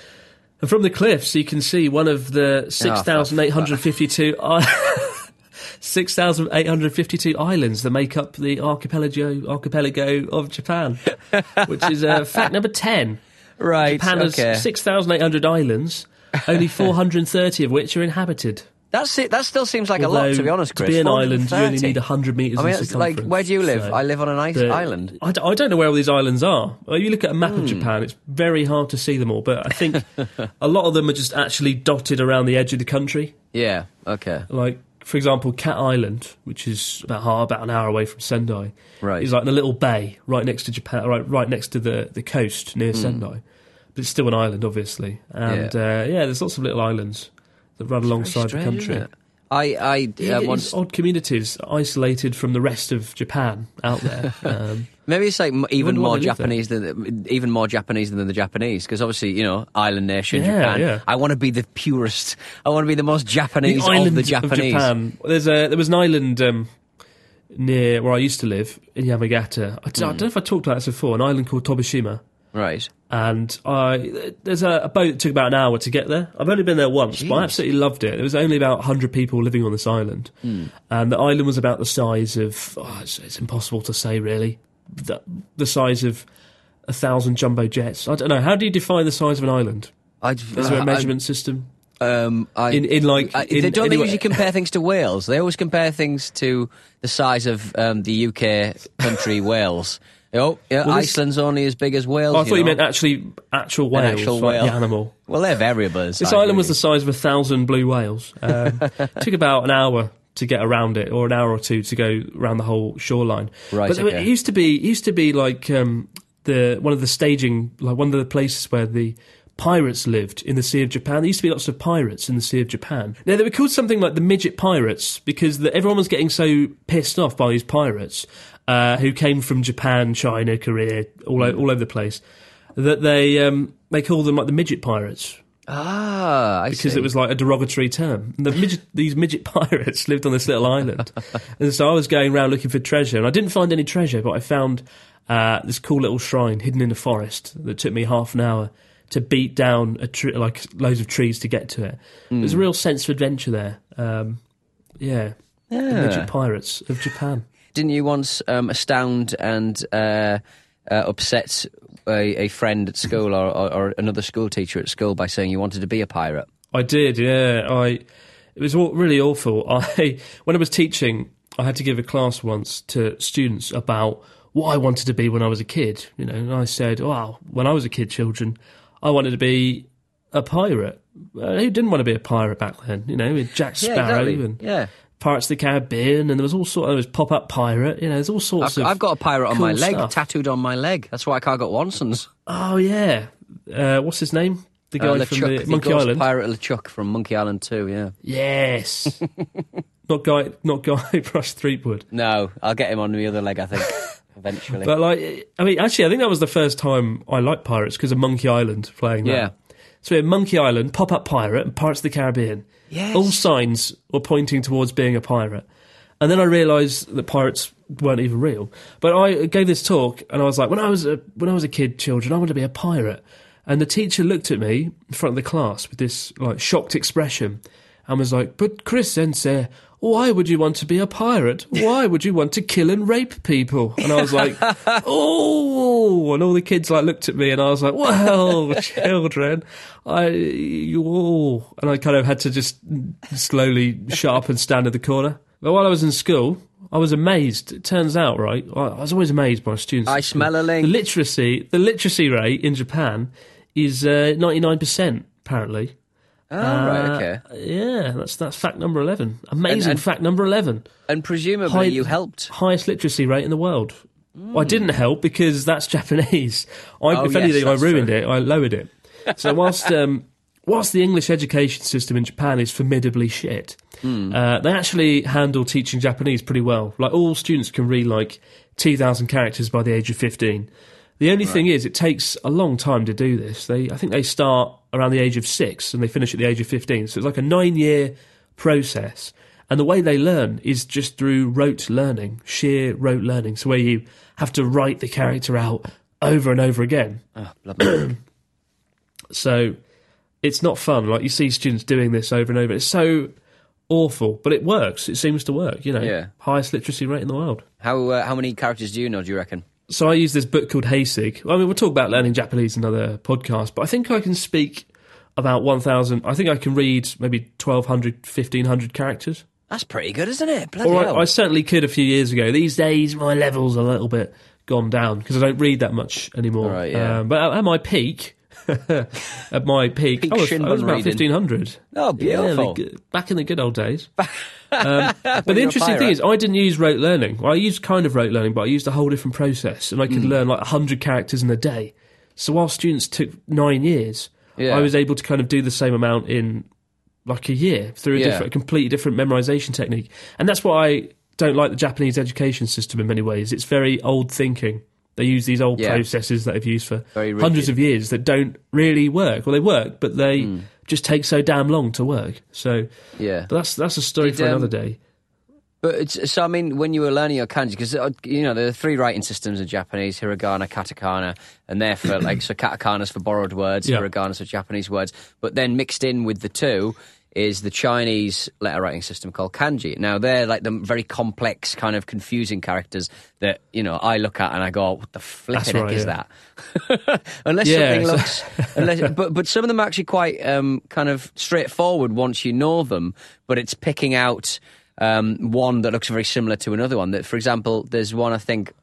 Speaker 1: And from the cliffs, you can see one of the 6,852 I- 6,852 islands that make up the archipelago, archipelago of Japan, which is uh, fact number 10.
Speaker 2: Right.
Speaker 1: Japan has 6,800 islands, only 430 of which are inhabited.
Speaker 2: That's it. That still seems like a lot, to be honest, Chris.
Speaker 1: To be an island, you only need 100 metres
Speaker 2: I mean,
Speaker 1: in
Speaker 2: it's like, where do you live?
Speaker 1: so
Speaker 2: I live on an ice
Speaker 1: the-
Speaker 2: island.
Speaker 1: I, d- I don't know where all these islands are. You look at a map
Speaker 2: Hmm.
Speaker 1: of Japan, it's very hard to see them all, but I think a lot of them are just actually dotted around the edge of the country.
Speaker 2: Yeah. Okay.
Speaker 1: Like, for example, Cat Island, which is about half, about an hour away from Sendai,
Speaker 2: Right.
Speaker 1: is like in a little bay right next to Japan, right, right next to the, the coast near Sendai. But it's still an island, obviously. And
Speaker 2: Hmm. Yeah.
Speaker 1: Uh, yeah, there's lots of little islands that run alongside the country.
Speaker 2: I I
Speaker 1: Yeah,
Speaker 2: uh,
Speaker 1: it's
Speaker 2: once
Speaker 1: odd communities isolated from the rest of Japan out there. Um,
Speaker 2: maybe it's like even more. Japanese than even more Japanese than the Japanese because obviously you know island nation
Speaker 1: Yeah,
Speaker 2: Japan.
Speaker 1: yeah.
Speaker 2: I want to be the purest. I want to be the most Japanese
Speaker 1: the
Speaker 2: of the Japanese.
Speaker 1: Japan. There's a there was an island um, near where I used to live in Yamagata. I, d- I
Speaker 2: Hmm.
Speaker 1: don't know if I talked about this before. An island called Tobishima.
Speaker 2: Right.
Speaker 1: And I there's a, a boat that took about an hour to get there. I've only been there once, but I absolutely loved it. There was only about 100 people living on this island,
Speaker 2: Hmm.
Speaker 1: and the island was about the size of oh, it's, it's impossible to say really, the, the size of a thousand jumbo jets. I don't know. How do you define the size of an island?
Speaker 2: I,
Speaker 1: Is there a measurement system?
Speaker 2: Um, I,
Speaker 1: In- in, like,
Speaker 2: I,
Speaker 1: in
Speaker 2: they don't they
Speaker 1: anyway-
Speaker 2: usually compare things to Wales. They always compare things to the size of um, the UK country Wales. Oh, yeah,
Speaker 1: Well, this-
Speaker 2: Iceland's only as big as Wales.
Speaker 1: Oh, I thought you
Speaker 2: know.
Speaker 1: meant actually actual
Speaker 2: An
Speaker 1: whales,
Speaker 2: actual
Speaker 1: like
Speaker 2: whale.
Speaker 1: the animal.
Speaker 2: Well, they're variable. in
Speaker 1: This island was the size of a thousand blue whales. Um, took about an hour to get around it, or an hour or two to go around the whole shoreline.
Speaker 2: Right,
Speaker 1: But
Speaker 2: okay.
Speaker 1: it used to be it used to be like um, the one of the staging, like one of the places where the pirates lived in the Sea of Japan. There used to be lots of pirates in the Sea of Japan. Now they were called something like the midget pirates because the, everyone was getting so pissed off by these pirates uh, who came from Japan, China, Korea, all, o- all over the place. That they um, they called them like the midget pirates
Speaker 2: Ah, I
Speaker 1: because
Speaker 2: see.
Speaker 1: it was like a derogatory term. And the midget, these midget pirates lived on this little island, and so I was going around looking for treasure, and I didn't find any treasure, but I found uh, this cool little shrine hidden in the forest that took me half an hour to beat down a tree, like loads of trees to get to it. There's a real sense of adventure there. Um, yeah. The midget pirates of Japan.
Speaker 2: Didn't you once um, astound and uh, uh, upset a, a friend at school or, or, or another school teacher at school by saying you wanted to be a pirate?
Speaker 1: I did, yeah. I it was really awful. I when I was teaching, I had to give a class once to students about what I wanted to be when I was a kid. You know, and I said, "Wow, when I was a kid, children, I wanted to be a pirate. Uh, who didn't want to be a pirate back then? You know, with Jack
Speaker 2: Yeah,
Speaker 1: Sparrow
Speaker 2: exactly.
Speaker 1: and
Speaker 2: Yeah.
Speaker 1: Pirates of the Caribbean, and there was all sort of there was pop up pirate. You know, there's all sorts
Speaker 2: I've,
Speaker 1: of.
Speaker 2: I've got a pirate on
Speaker 1: cool
Speaker 2: my leg,
Speaker 1: stuff.
Speaker 2: tattooed on my leg. That's why I can't got Wansons.
Speaker 1: Oh yeah, uh, what's his name? The guy
Speaker 2: Uh,
Speaker 1: from the Monkey Island.
Speaker 2: pirate LeChuck from Monkey Island 2, yeah.
Speaker 1: Yes. not guy, not guy Brush Threepwood.
Speaker 2: No, I'll get him on the other leg, I think, eventually.
Speaker 1: But like, I mean, actually, I think that was the first time I liked pirates because of Monkey Island playing that. So we had Monkey Island, Pop Up Pirate, and Pirates of the Caribbean.
Speaker 2: Yes.
Speaker 1: All signs were pointing towards being a pirate. And then I realised that pirates weren't even real. But I gave this talk, and I was like, when I was a, when I was a kid, children, I wanted to be a pirate. And the teacher looked at me in front of the class with this like shocked expression, and was like, "But Chris Sensei, why would you want to be a pirate? Why would you want to kill and rape people?" And I was like, "Oh!" And all the kids like looked at me, and I was like, "Well, children, I you all," and I kind of had to just slowly shut up and stand in the corner. But while I was in school, I was amazed. It turns out, right, I was always amazed by students.
Speaker 2: I smell a link.
Speaker 1: The literacy, the literacy rate in Japan is uh, ninety nine percent. Apparently,
Speaker 2: oh, right, okay.
Speaker 1: Uh, yeah, that's that's fact number eleven. Amazing
Speaker 2: and-
Speaker 1: fact number eleven.
Speaker 2: And presumably
Speaker 1: High-
Speaker 2: you helped.
Speaker 1: Highest literacy rate in the world. I didn't help because that's Japanese. I,
Speaker 2: Oh,
Speaker 1: if
Speaker 2: yes,
Speaker 1: anything, I ruined
Speaker 2: true.
Speaker 1: it. I lowered it. So whilst um, whilst the English education system in Japan is formidably shit,
Speaker 2: Hmm.
Speaker 1: uh, they actually handle teaching Japanese pretty well. Like all students can read like two thousand characters by the age of fifteen. The only thing is, it takes a long time to do this. They, I think, they start around the age of six and they finish at the age of fifteen. So it's like a nine-year process. And the way they learn is just through rote learning, sheer rote learning. So where you have to write the character out over and over again.
Speaker 2: Oh,
Speaker 1: So it's not fun. Like you see students doing this over and over. It's so awful, but it works. It seems to work. You know,
Speaker 2: Yeah.
Speaker 1: highest literacy rate in the world.
Speaker 2: how, uh, how many characters do you know, do you reckon?
Speaker 1: So I use this book called Heisig. I mean, we'll talk about learning Japanese in another podcast, but I think I can speak about 1,000. I think I can read maybe 1,200, 1,500 characters.
Speaker 2: That's pretty good, isn't it? Bloody
Speaker 1: Or. I, I certainly could a few years ago. These days, my level's a little bit gone down because I don't read that much anymore.
Speaker 2: All right, yeah.
Speaker 1: um, but at, my peak, at my peak,
Speaker 2: Peak
Speaker 1: I was, I was about
Speaker 2: reading.
Speaker 1: 1,500.
Speaker 2: Oh,
Speaker 1: Yeah,
Speaker 2: beautiful.
Speaker 1: g- back in the good old days. Um, but the interesting thing is, I didn't use rote learning. Well, I used kind of rote learning, but I used a whole different process, and I could learn like 100 characters in a day. So while students took nine years,
Speaker 2: Yeah.
Speaker 1: I was able to kind of do the same amount in like a year through a,
Speaker 2: Yeah.
Speaker 1: different, a completely different memorization technique. And that's why I don't like the Japanese education system in many ways. It's very old thinking. They use these old
Speaker 2: Yeah.
Speaker 1: processes that they've used for hundreds of years that don't really work. Well, they work, but they
Speaker 2: Hmm.
Speaker 1: Just take so damn long to work. So,
Speaker 2: Yeah.
Speaker 1: but that's that's a story
Speaker 2: Did,
Speaker 1: for another
Speaker 2: um,
Speaker 1: day.
Speaker 2: But it's, so I mean, when you were learning your kanji, because you know there are three writing systems in Japanese: hiragana, katakana, and they're for like so katakana's for borrowed words,
Speaker 1: Yeah.
Speaker 2: hiragana's for Japanese words. But then mixed in with the two is the Chinese letter writing system called kanji. Now they're like the very complex, kind of confusing characters that you know I look at and I go, "What the flipping
Speaker 1: right,
Speaker 2: is
Speaker 1: yeah.
Speaker 2: that?" unless
Speaker 1: Yeah,
Speaker 2: something
Speaker 1: so-
Speaker 2: looks, unless, but but some of them are actually quite um, kind of straightforward once you know them. But it's picking out um, one that looks very similar to another one. That, for example, there's one I think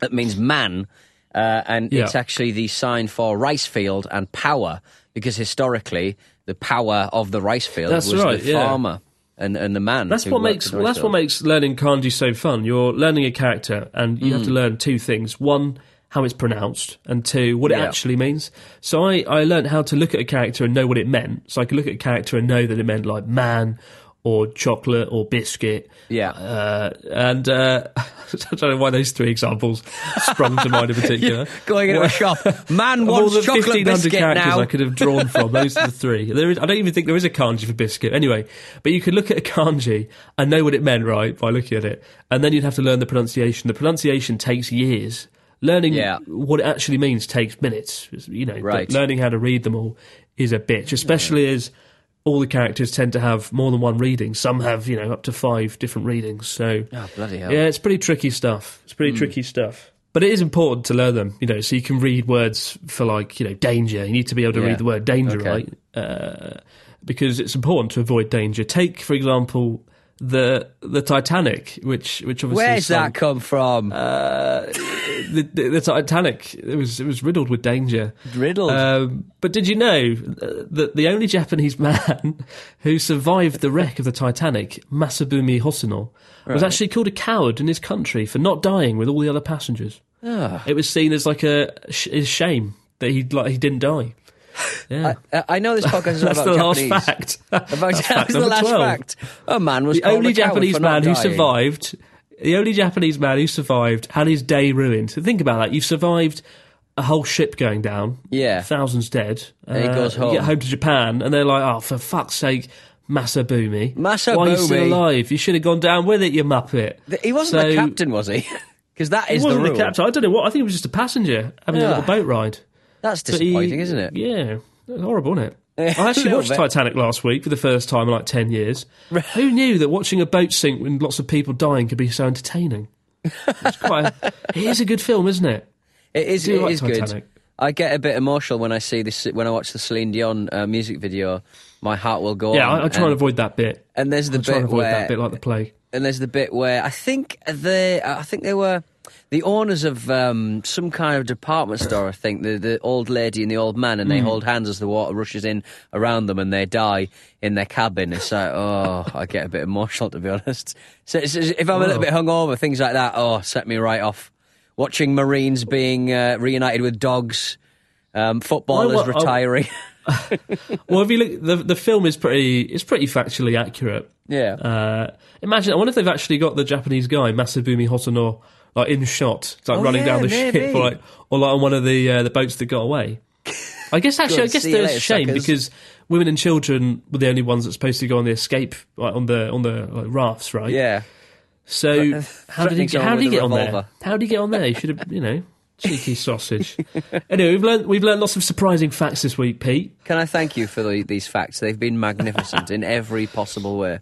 Speaker 2: that means man, uh, and
Speaker 1: Yeah.
Speaker 2: it's actually the sign for rice field and power because historically the power of the rice field
Speaker 1: That's
Speaker 2: was
Speaker 1: right,
Speaker 2: the
Speaker 1: yeah.
Speaker 2: farmer and, and the man.
Speaker 1: That's what makes well, that's what makes learning kanji so fun. You're learning a character, and you have
Speaker 2: Mm.
Speaker 1: to learn two things: one, how it's pronounced, and two, what it
Speaker 2: Yeah.
Speaker 1: actually means. So I I learned how to look at a character and know what it meant. So I could look at a character and know that it meant like man or chocolate or biscuit.
Speaker 2: Yeah.
Speaker 1: Uh, and uh, I don't know why those three examples sprung to mind in particular.
Speaker 2: Going into a shop, man
Speaker 1: Of all the
Speaker 2: chocolate
Speaker 1: 1500
Speaker 2: biscuit
Speaker 1: characters
Speaker 2: now.
Speaker 1: I could have drawn from, those are the three. There is, I don't even think there is a kanji for biscuit. Anyway, but you could look at a kanji and know what it meant, right, by looking at it. And then you'd have to learn the pronunciation. The pronunciation takes years, Learning
Speaker 2: Yeah.
Speaker 1: what it actually means takes minutes, you know.
Speaker 2: Right.
Speaker 1: Learning how to read them all is a bitch, especially as all the characters tend to have more than one reading. Some have, you know, up to five different readings. So,
Speaker 2: Oh, bloody hell.
Speaker 1: yeah, it's pretty tricky stuff. It's pretty tricky stuff. But it is important to learn them, you know, so you can read words for like, you know, danger. You need to be able to
Speaker 2: Yeah.
Speaker 1: read the word danger,
Speaker 2: Okay.
Speaker 1: right? Uh, because it's important to avoid danger. Take, for example, the the Titanic, which which obviously
Speaker 2: Where's that come from?
Speaker 1: the, the, the Titanic it was it was riddled with danger.
Speaker 2: Riddled?
Speaker 1: Um, but did you know uh, that the only Japanese man who survived the wreck of the Titanic, Masabumi Hosono, was actually called a coward in his country for not dying with all the other passengers.
Speaker 2: Ah.
Speaker 1: It was seen as like a his shame that he like he didn't die. Yeah.
Speaker 2: Uh, I know this podcast is
Speaker 1: That's
Speaker 2: about
Speaker 1: the last fact.
Speaker 2: About,
Speaker 1: fact
Speaker 2: the last
Speaker 1: 12.
Speaker 2: fact. A man was
Speaker 1: The only Japanese man who survived, the only Japanese man who survived had his day ruined. So think about that. You've survived a whole ship going down.
Speaker 2: Yeah.
Speaker 1: Thousands dead.
Speaker 2: And he
Speaker 1: Uh,
Speaker 2: goes
Speaker 1: You
Speaker 2: home.
Speaker 1: get home to Japan and they're like, oh, for fuck's sake, Masabumi.
Speaker 2: Masabumi.
Speaker 1: Why are you still alive? You should have gone down with it, you muppet.
Speaker 2: He wasn't the captain, was he? Because that
Speaker 1: He wasn't
Speaker 2: the
Speaker 1: the, captain. I don't know what. I think he was just a passenger having a little boat ride.
Speaker 2: That's
Speaker 1: But he-
Speaker 2: disappointing, isn't it?
Speaker 1: Yeah. Horrible, isn't it? I actually watched
Speaker 2: bit.
Speaker 1: Titanic last week for the first time in like 10 years. Who knew that watching a boat sink with lots of people dying could be so entertaining? It's quite a, it is a good film, isn't it?
Speaker 2: It is. It
Speaker 1: like
Speaker 2: is good. I get a bit emotional when I see this. When I watch the Celine Dion uh, music video, my heart will go
Speaker 1: Yeah,
Speaker 2: on.
Speaker 1: I, I try and,
Speaker 2: and,
Speaker 1: avoid that bit.
Speaker 2: and there's the
Speaker 1: I try and
Speaker 2: bit
Speaker 1: avoid
Speaker 2: where
Speaker 1: that bit like the plague.
Speaker 2: and there's the bit where I think they, I think they were the owners of um, some kind of department store. I think the the old lady and the old man, and they
Speaker 1: Hmm.
Speaker 2: hold hands as the water rushes in around them, and they die in their cabin. It's like, oh, I get a bit emotional to be honest. So if I'm a little
Speaker 1: Oh.
Speaker 2: bit hungover, things like that, oh, set me right off. Watching Marines being uh, reunited with dogs, um, footballers
Speaker 1: Well, well,
Speaker 2: retiring.
Speaker 1: Well, if you look, the the film is pretty. It's pretty factually accurate.
Speaker 2: yeah.
Speaker 1: Uh, imagine. I wonder if they've actually got the Japanese guy Masabumi Hosono like in shot, like
Speaker 2: Oh,
Speaker 1: running
Speaker 2: yeah,
Speaker 1: down the
Speaker 2: maybe.
Speaker 1: ship, or like or like on one of the uh, the boats that got away. I guess actually, I guess there's a shame
Speaker 2: suckers.
Speaker 1: because women and children were the only ones that supposed to go on the escape like, on the on the like, rafts, right?
Speaker 2: yeah.
Speaker 1: So how did he
Speaker 2: someone
Speaker 1: how did he get on there? How did he get on there? He should have, you know, cheeky sausage. anyway, we've learned we've learned lots of surprising facts this week, Pete.
Speaker 2: Can I thank you for the, these facts? They've been magnificent in every possible way.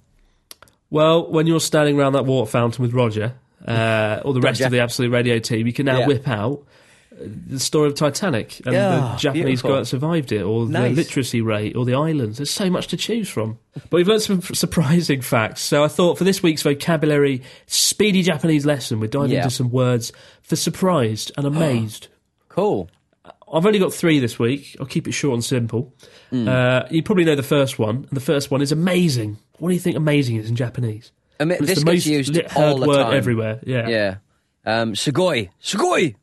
Speaker 1: Well, when you're standing around that water fountain with Roger uh, or the rest
Speaker 2: Roger.
Speaker 1: of the Absolute Radio team, you can now
Speaker 2: Yeah.
Speaker 1: whip out uh, the story of Titanic and
Speaker 2: Yeah,
Speaker 1: the Japanese
Speaker 2: beautiful.
Speaker 1: guy that survived it, or
Speaker 2: Nice.
Speaker 1: the literacy rate, or the islands. There's so much to choose from. But we've learned some surprising facts. So I thought for this week's vocabulary speedy Japanese lesson, we're diving
Speaker 2: Yeah.
Speaker 1: into some words for surprised and amazed.
Speaker 2: Cool.
Speaker 1: I've only got three this week. I'll keep it short and simple.
Speaker 2: Hmm.
Speaker 1: Uh, you probably know the first one. And the first one is amazing. What do you think amazing is in Japanese?
Speaker 2: I mean, this gets used all the time.
Speaker 1: everywhere. Yeah.
Speaker 2: Yeah. Um, sugoi. Sugoi.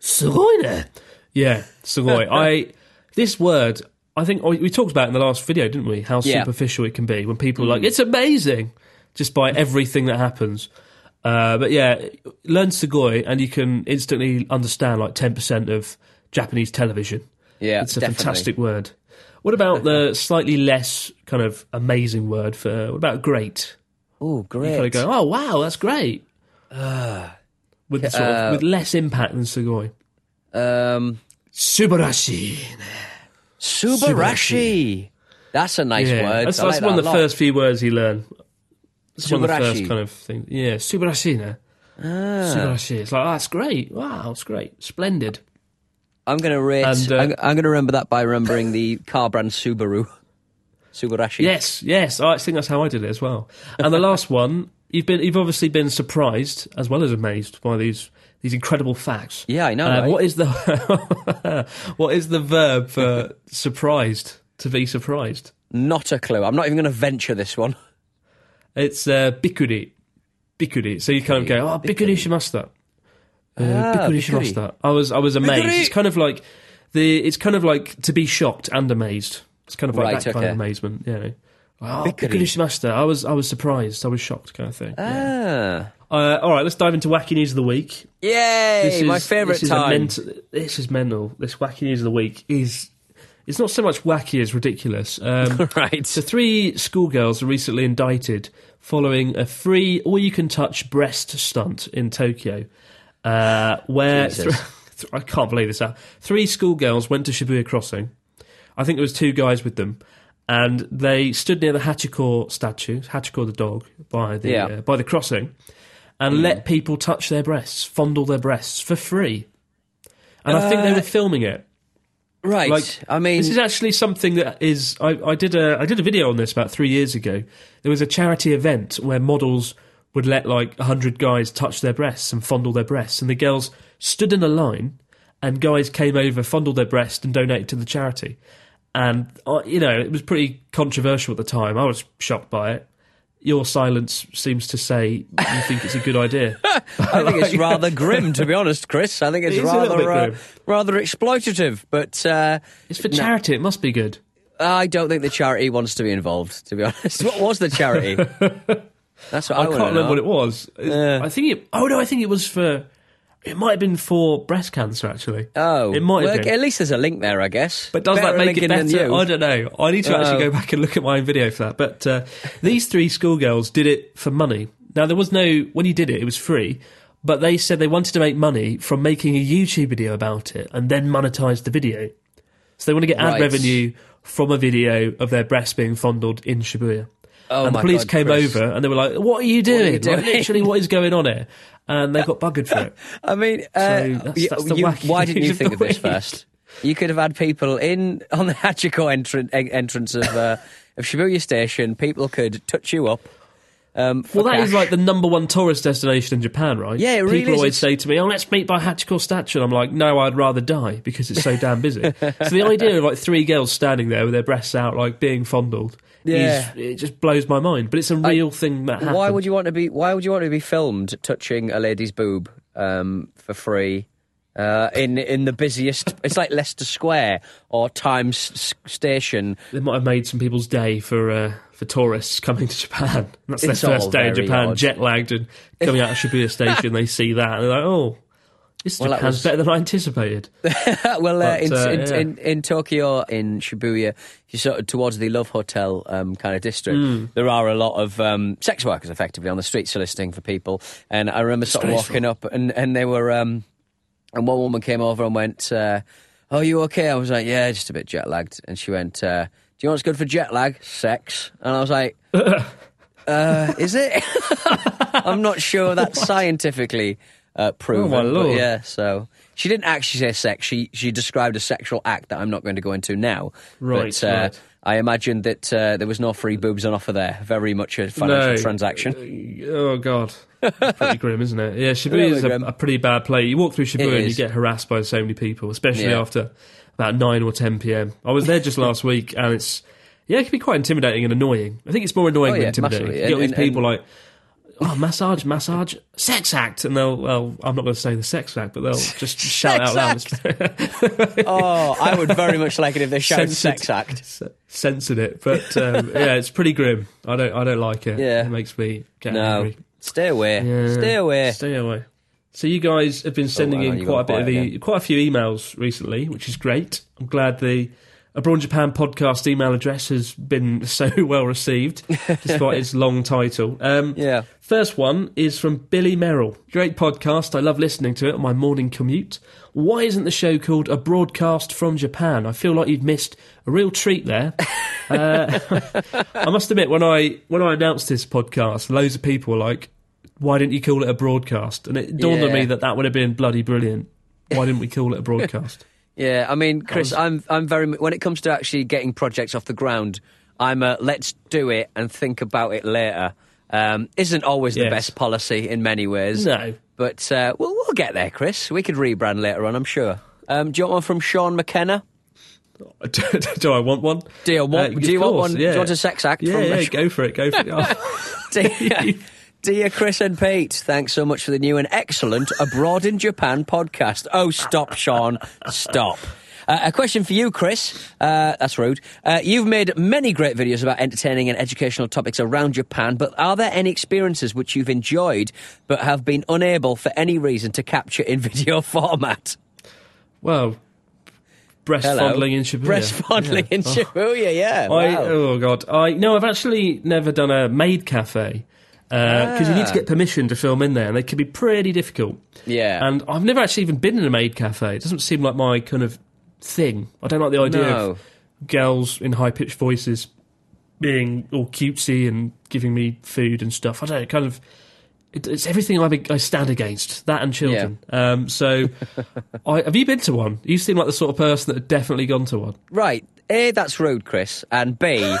Speaker 1: Sugoi? Yeah, sugoi. I this word. I think we we talked about in the last video, didn't we? How
Speaker 2: Yeah.
Speaker 1: superficial it can be when people are like, "It's amazing," just by everything that happens. Uh, but yeah, learn sugoi, and you can instantly understand like ten percent of Japanese television.
Speaker 2: Yeah,
Speaker 1: it's a
Speaker 2: definitely.
Speaker 1: fantastic word. What about the slightly less kind of amazing word for? What about great?
Speaker 2: Oh,
Speaker 1: You
Speaker 2: great.
Speaker 1: kind of go, "Oh wow, that's great." with the sort
Speaker 2: uh,
Speaker 1: of, with less impact than sugoi.
Speaker 2: Um,
Speaker 1: Subarashi.
Speaker 2: subarashi. That's a nice
Speaker 1: Yeah,
Speaker 2: word.
Speaker 1: that's, that's
Speaker 2: like
Speaker 1: one of the first few words you learn. It's one of the first kind of things. Yeah, subarashi.
Speaker 2: Ah.
Speaker 1: Subarashi. It's like, oh, that's great. Wow, it's great. Splendid.
Speaker 2: I'm going to rate.
Speaker 1: And, uh,
Speaker 2: I'm, I'm going to remember that by remembering the car brand Subaru. Subarashi.
Speaker 1: Yes, yes. I think that's how I did it as well. And the last one, you've been, you've obviously been surprised as well as amazed by these these incredible facts.
Speaker 2: Yeah, I know,
Speaker 1: Uh,
Speaker 2: right?
Speaker 1: What is the what is the verb for surprised? To be surprised.
Speaker 2: Not a clue. I'm not even going to venture this one.
Speaker 1: It's uh, bikuri. Bikuri. So you kind of go, oh, bikuri shimashita. Uh,
Speaker 2: Ah,
Speaker 1: bikuri. I was, I was amazed.
Speaker 2: Bikuri.
Speaker 1: It's kind of like the, it's kind of like to be shocked and amazed. It's kind of like
Speaker 2: Right,
Speaker 1: that kind of amazement. Yeah. Oh,
Speaker 2: Bikuri.
Speaker 1: bikuri shimashita. I was, I was surprised. I was shocked, kind of thing.
Speaker 2: Ah.
Speaker 1: Uh, all right, let's dive into wacky news of the week.
Speaker 2: Yay! my favourite
Speaker 1: this is a
Speaker 2: time.
Speaker 1: ment- this is mental. This wacky news of the week is it's not so much wacky as ridiculous. Um,
Speaker 2: right.
Speaker 1: so three schoolgirls were recently indicted following a free all-you-can-touch breast stunt in Tokyo. uh, where th- I can't believe this. Three schoolgirls went to Shibuya Crossing. I think there was two guys with them, and they stood near the Hachiko statue, Hachiko the dog, by the
Speaker 2: Yeah.
Speaker 1: uh, by the crossing, and let people touch their breasts, fondle their breasts for free. And I think they were filming it.
Speaker 2: Right.
Speaker 1: Like,
Speaker 2: I mean,
Speaker 1: this is actually something that is. I, I did a I did a video on this about three years ago. There was a charity event where models would let like hundred guys touch their breasts and fondle their breasts, and the girls stood in a line, and guys came over, fondled their breast, and donated to the charity. And uh, you know, it was pretty controversial at the time. I was shocked by it. Your silence seems to say you think it's a good idea.
Speaker 2: I think it's rather grim, to be honest, Chris. I think it's
Speaker 1: It is a little
Speaker 2: rather uh, rather exploitative. But uh,
Speaker 1: It's for charity. It must be good.
Speaker 2: I don't think the charity wants to be involved. To be honest, what was the charity? That's what I,
Speaker 1: I, can't remember
Speaker 2: know.
Speaker 1: what it was. I think it. Oh no, I think it was for. It might have been for breast cancer, actually.
Speaker 2: Oh,
Speaker 1: it might have
Speaker 2: well,
Speaker 1: been.
Speaker 2: At least there's a link there, I guess.
Speaker 1: But does
Speaker 2: Better
Speaker 1: that make it better? I don't know. I need to actually
Speaker 2: Oh.
Speaker 1: go back and look at my own video for that. But uh, these three schoolgirls did it for money. Now there was no when you did it, it was free. But they said they wanted to make money from making a YouTube video about it and then monetize the video. So they want to get ad
Speaker 2: Right.
Speaker 1: revenue from a video of their breasts being fondled in Shibuya.
Speaker 2: Oh
Speaker 1: and the police
Speaker 2: God,
Speaker 1: came
Speaker 2: Chris.
Speaker 1: over and they were like, "What are you doing? Like,
Speaker 2: doing?"
Speaker 1: literally, what is going on here?" And they got buggered for it.
Speaker 2: I mean, uh,
Speaker 1: that's- that's the
Speaker 2: you-
Speaker 1: wacky
Speaker 2: why didn't you think of this first? You could have had people in on the Hachiko entran- entrance of uh, of Shibuya Station. People could touch you up. Um,
Speaker 1: Well, that is
Speaker 2: cash.
Speaker 1: like the number one tourist destination in Japan, right?
Speaker 2: Yeah, it really
Speaker 1: People
Speaker 2: is.
Speaker 1: always say to me, "Oh, let's meet by Hachiko statue," and I'm like, "No, I'd rather die because it's so damn busy." so the idea of like three girls standing there with their breasts out, like being fondled,
Speaker 2: Yeah.
Speaker 1: is, it just blows my mind. But it's a real thing that happened.
Speaker 2: Why would you want to be? Why would you want to be filmed touching a lady's boob um, for free? Uh, in in the busiest, it's like Leicester Square or Times S- Station.
Speaker 1: They might have made some people's day for uh, for tourists coming to Japan. That's their
Speaker 2: It's all
Speaker 1: first day in Japan,
Speaker 2: odd.
Speaker 1: jet lagged and coming out of Shibuya Station. They see that and they're like, "Oh, this
Speaker 2: Well,
Speaker 1: Japan's
Speaker 2: was-
Speaker 1: better than I anticipated."
Speaker 2: well, uh, in,
Speaker 1: uh,
Speaker 2: in,
Speaker 1: yeah.
Speaker 2: in, in Tokyo, in Shibuya, you sort of towards the Love Hotel um, kind of district,
Speaker 1: Hmm.
Speaker 2: there are a lot of um, sex workers effectively on the street soliciting for people. And I remember sort of walking up, and, and they were, um, and one woman came over and went, uh, "Oh, you okay?" I was like, "Yeah, just a bit jet lagged." And she went, uh, "Do you know what's good for jet lag? Sex." And I was like, uh, "Is it?" I'm not sure that's scientifically uh, proven.
Speaker 1: Oh, my
Speaker 2: but yeah, so she didn't actually say sex. She she described a sexual act that I'm not going to go into now.
Speaker 1: Right,
Speaker 2: But, uh,
Speaker 1: right.
Speaker 2: I imagine that uh, there was no free boobs on offer there. Very much a financial
Speaker 1: No.
Speaker 2: transaction.
Speaker 1: Oh god, pretty grim, isn't it? Yeah, Shibuya
Speaker 2: Really
Speaker 1: is a, a pretty bad place. You walk through Shibuya and you get harassed by so many people, especially
Speaker 2: Yeah.
Speaker 1: after about nine or ten p.m. I was there just last week, and it's yeah, it can be quite intimidating and annoying. I think it's more annoying
Speaker 2: Oh,
Speaker 1: than
Speaker 2: yeah,
Speaker 1: intimidating. You get all these
Speaker 2: And- and-
Speaker 1: people like. Oh, massage, massage, sex act, and they'll. Well, I'm not going to say the sex act, but they'll just shout out loud.
Speaker 2: oh, I would very much like it if they shouted
Speaker 1: Censored-
Speaker 2: sex act.
Speaker 1: s- censored it, but um, yeah, it's pretty grim. I don't, I don't like it.
Speaker 2: Yeah.
Speaker 1: it makes me get
Speaker 2: No,
Speaker 1: angry.
Speaker 2: stay away.
Speaker 1: Yeah.
Speaker 2: Stay away.
Speaker 1: Stay away. So you guys have been sending
Speaker 2: hang on,
Speaker 1: in quite a bit of e-
Speaker 2: again.
Speaker 1: quite a few emails recently, which is great. I'm glad the Abroad Japan podcast email address has been so well received, despite its long title. Um,
Speaker 2: Yeah.
Speaker 1: First one is from Billy Merrill. Great podcast. I love listening to it on my morning commute. Why isn't the show called A Broadcast from Japan? I feel like you've missed a real treat there. uh, I must admit, when I when I announced this podcast, loads of people were like, "Why didn't you call it a broadcast?" And it dawned on me that that would have been bloody brilliant. Why didn't we call it a broadcast?
Speaker 2: Yeah, I mean, Chris, I'm I'm very when it comes to actually getting projects off the ground, I'm a let's do it and think about it later. Um, isn't always the best policy in many ways.
Speaker 1: No.
Speaker 2: but uh, we'll we'll get there, Chris. We could rebrand later on, I'm sure. Um, do you want one from Sean McKenna?
Speaker 1: do, do I want one?
Speaker 2: Do you want?
Speaker 1: Uh,
Speaker 2: do you
Speaker 1: of
Speaker 2: want
Speaker 1: course,
Speaker 2: one? Do
Speaker 1: yeah.
Speaker 2: you want a sex act?
Speaker 1: Yeah,
Speaker 2: from
Speaker 1: yeah, go for it. Go for it. Oh.
Speaker 2: Dear, dear Chris and Pete, thanks so much for the new and excellent Abroad in Japan podcast. Oh, stop, Sean. Stop. Uh, a question for you, Chris. Uh, that's rude. Uh, you've made many great videos about entertaining and educational topics around Japan, but are there any experiences which you've enjoyed but have been unable for any reason to capture in video format?
Speaker 1: Well, breast
Speaker 2: Hello.
Speaker 1: fondling in Shibuya.
Speaker 2: Breast fondling
Speaker 1: Yeah.
Speaker 2: in
Speaker 1: Oh.
Speaker 2: Shibuya, yeah.
Speaker 1: I,
Speaker 2: wow.
Speaker 1: oh god, I no, I've actually never done a maid cafe. Because you need to get permission to film in there, and they can be pretty difficult.
Speaker 2: Yeah.
Speaker 1: And I've never actually even been in a maid cafe. It doesn't seem like my kind of thing. I don't like the idea
Speaker 2: No.
Speaker 1: of girls in high pitched voices being all cutesy and giving me food and stuff. I don't know, kind of. It, it's everything I, I stand against, that and children. Um, so, I, have you been to one? You seem like the sort of person that had definitely gone to one.
Speaker 2: Right. A, that's rude, Chris. And B,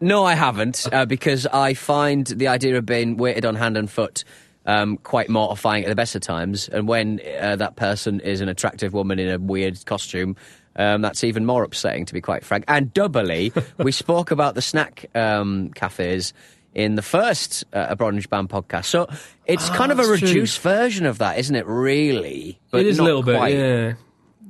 Speaker 2: no, I haven't, uh, because I find the idea of being waited on hand and foot um, quite mortifying at the best of times. And when uh, that person is an attractive woman in a weird costume, um, that's even more upsetting, to be quite frank. And doubly, we spoke about the snack um, cafes in the first uh, Abroad and Japan podcast. So it's kind of a
Speaker 1: that's true.
Speaker 2: reduced version of that, isn't it, really? But
Speaker 1: it is a little
Speaker 2: quite.
Speaker 1: bit, yeah.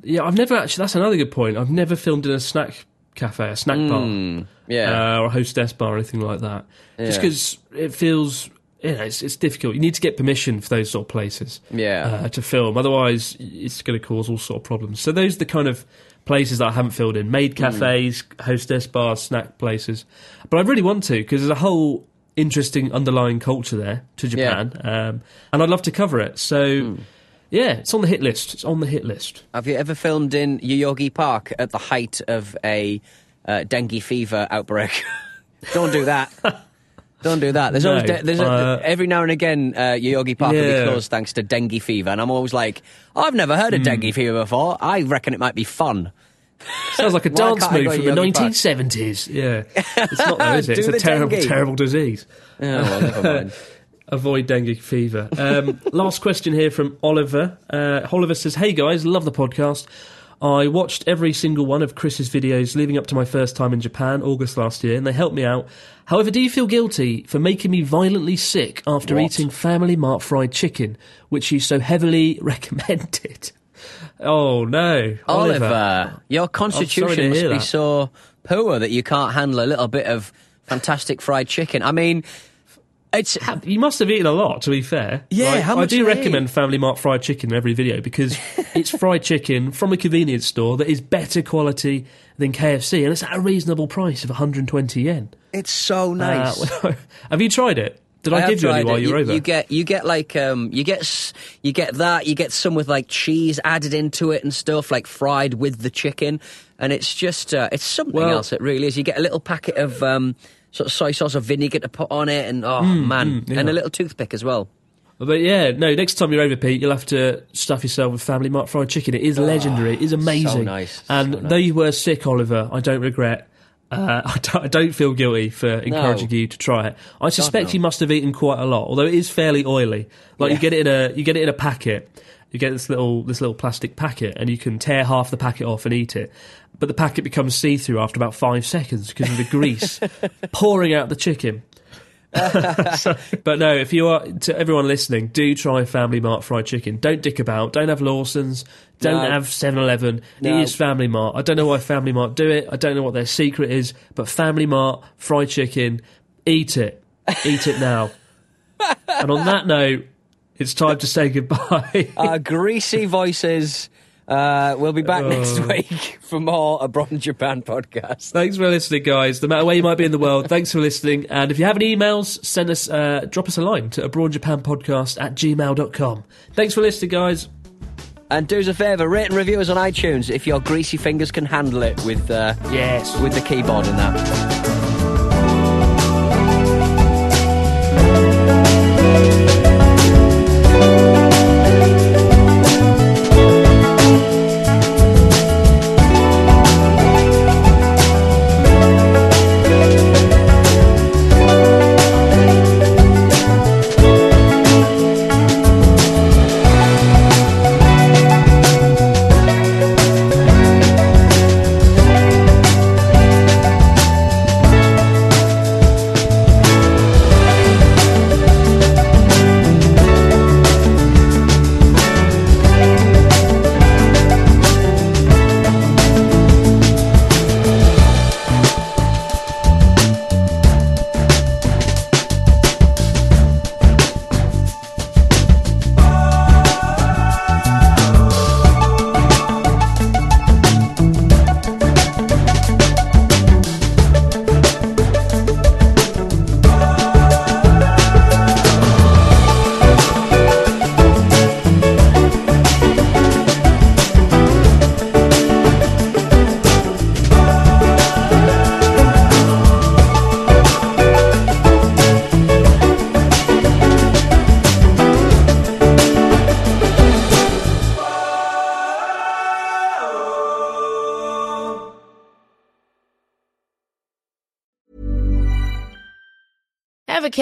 Speaker 1: Yeah, I've never actually. That's another good point. I've never filmed in a snack cafe, a snack
Speaker 2: Hmm.
Speaker 1: bar,
Speaker 2: Yeah.
Speaker 1: uh, or a hostess bar, or anything like that. Just because it feels, you know, it's, it's difficult. You need to get permission for those sort of places,
Speaker 2: Yeah.
Speaker 1: uh, to film. Otherwise, it's going to cause all sort of problems. So those are the kind of places that I haven't filled in: maid cafes, hostess bars, snack places. But I really want to because there's a whole interesting underlying culture there to Japan, um, and I'd love to cover it. So. Yeah, it's on the hit list. It's on the hit list.
Speaker 2: Have you ever filmed in Yoyogi Park at the height of a uh, dengue fever outbreak? Don't do that. Don't do that. There's
Speaker 1: No,
Speaker 2: always de- there's a,
Speaker 1: uh,
Speaker 2: every now and again uh, Yoyogi Park will be closed thanks to dengue fever, and I'm always like, I've never heard of dengue fever before. I reckon it might be fun.
Speaker 1: Sounds like a dance move from the
Speaker 2: Yogi Park?
Speaker 1: 1970s. Yeah, it's not though, is it? It's a terrible,
Speaker 2: dengue.
Speaker 1: terrible disease.
Speaker 2: Oh, well, never mind.
Speaker 1: Avoid dengue fever. Um, last question here from Oliver. Uh, Oliver says, "Hey guys, love the podcast. I watched every single one of Chris's videos leading up to my first time in Japan, August last year, and they helped me out. However, do you feel guilty for making me violently sick after
Speaker 2: What?
Speaker 1: eating Family Mart fried chicken, which you so heavily recommended?" Oh no,
Speaker 2: Oliver, your constitution must be so poor that you can't handle a little bit of fantastic fried chicken. I mean, it's
Speaker 1: You must have eaten a lot, to be fair.
Speaker 2: Yeah,
Speaker 1: Like,
Speaker 2: how
Speaker 1: I do recommend
Speaker 2: eat?
Speaker 1: Family Mart fried chicken in every video because it's fried chicken from a convenience store that is better quality than KFC, and it's at a reasonable price of 120 yen.
Speaker 2: it's so nice.
Speaker 1: Uh, have you tried it? Did I,
Speaker 2: have
Speaker 1: give you any while
Speaker 2: it.
Speaker 1: you were over?
Speaker 2: You get you get like um you get s- you get that you get some with like cheese added into it and stuff like fried with the chicken and it's just uh, it's something
Speaker 1: Well-
Speaker 2: else. It really is. You get a little packet of um sort of soy sauce or vinegar to put on it and oh man
Speaker 1: mm, yeah.
Speaker 2: and a little toothpick as well.
Speaker 1: But yeah, no. Next time you're over, Pete, you'll have to stuff yourself with Family Mart fried chicken. It is legendary. It is amazing.
Speaker 2: So nice,
Speaker 1: And
Speaker 2: so
Speaker 1: though you were sick, Oliver, I don't regret. Uh, I, don't, I don't feel guilty for encouraging you to try it. I suspect
Speaker 2: no.
Speaker 1: you must have eaten quite a lot, although it is fairly oily. Like you get it in a you get it in a packet. You get this little this little plastic packet, and you can tear half the packet off and eat it. But the packet becomes see through after about five seconds because of the grease pouring out the chicken. So- but no, if you are to everyone listening, do try Family Mart fried chicken. Don't dick about. Don't have Lawson's. Don't
Speaker 2: No.
Speaker 1: have 7-Eleven.
Speaker 2: No.
Speaker 1: It is Family Mart. I don't know why Family Mart do it. I don't know what their secret is. But Family Mart fried chicken, eat it. Eat it now. and on that note, it's time to say goodbye.
Speaker 2: Our greasy voices. Uh, we'll be back next
Speaker 1: Oh.
Speaker 2: week for more Abroad in Japan podcast.
Speaker 1: Thanks for listening, guys. No matter where you might be in the world, thanks for listening. And if you have any emails, send us, uh, drop us a line to abroadjapanpodcast at gmail.com. Thanks for listening, guys.
Speaker 2: And do us a favour, rate and review us on iTunes if your greasy fingers can handle it with uh,
Speaker 1: Yes.
Speaker 2: with the keyboard and that.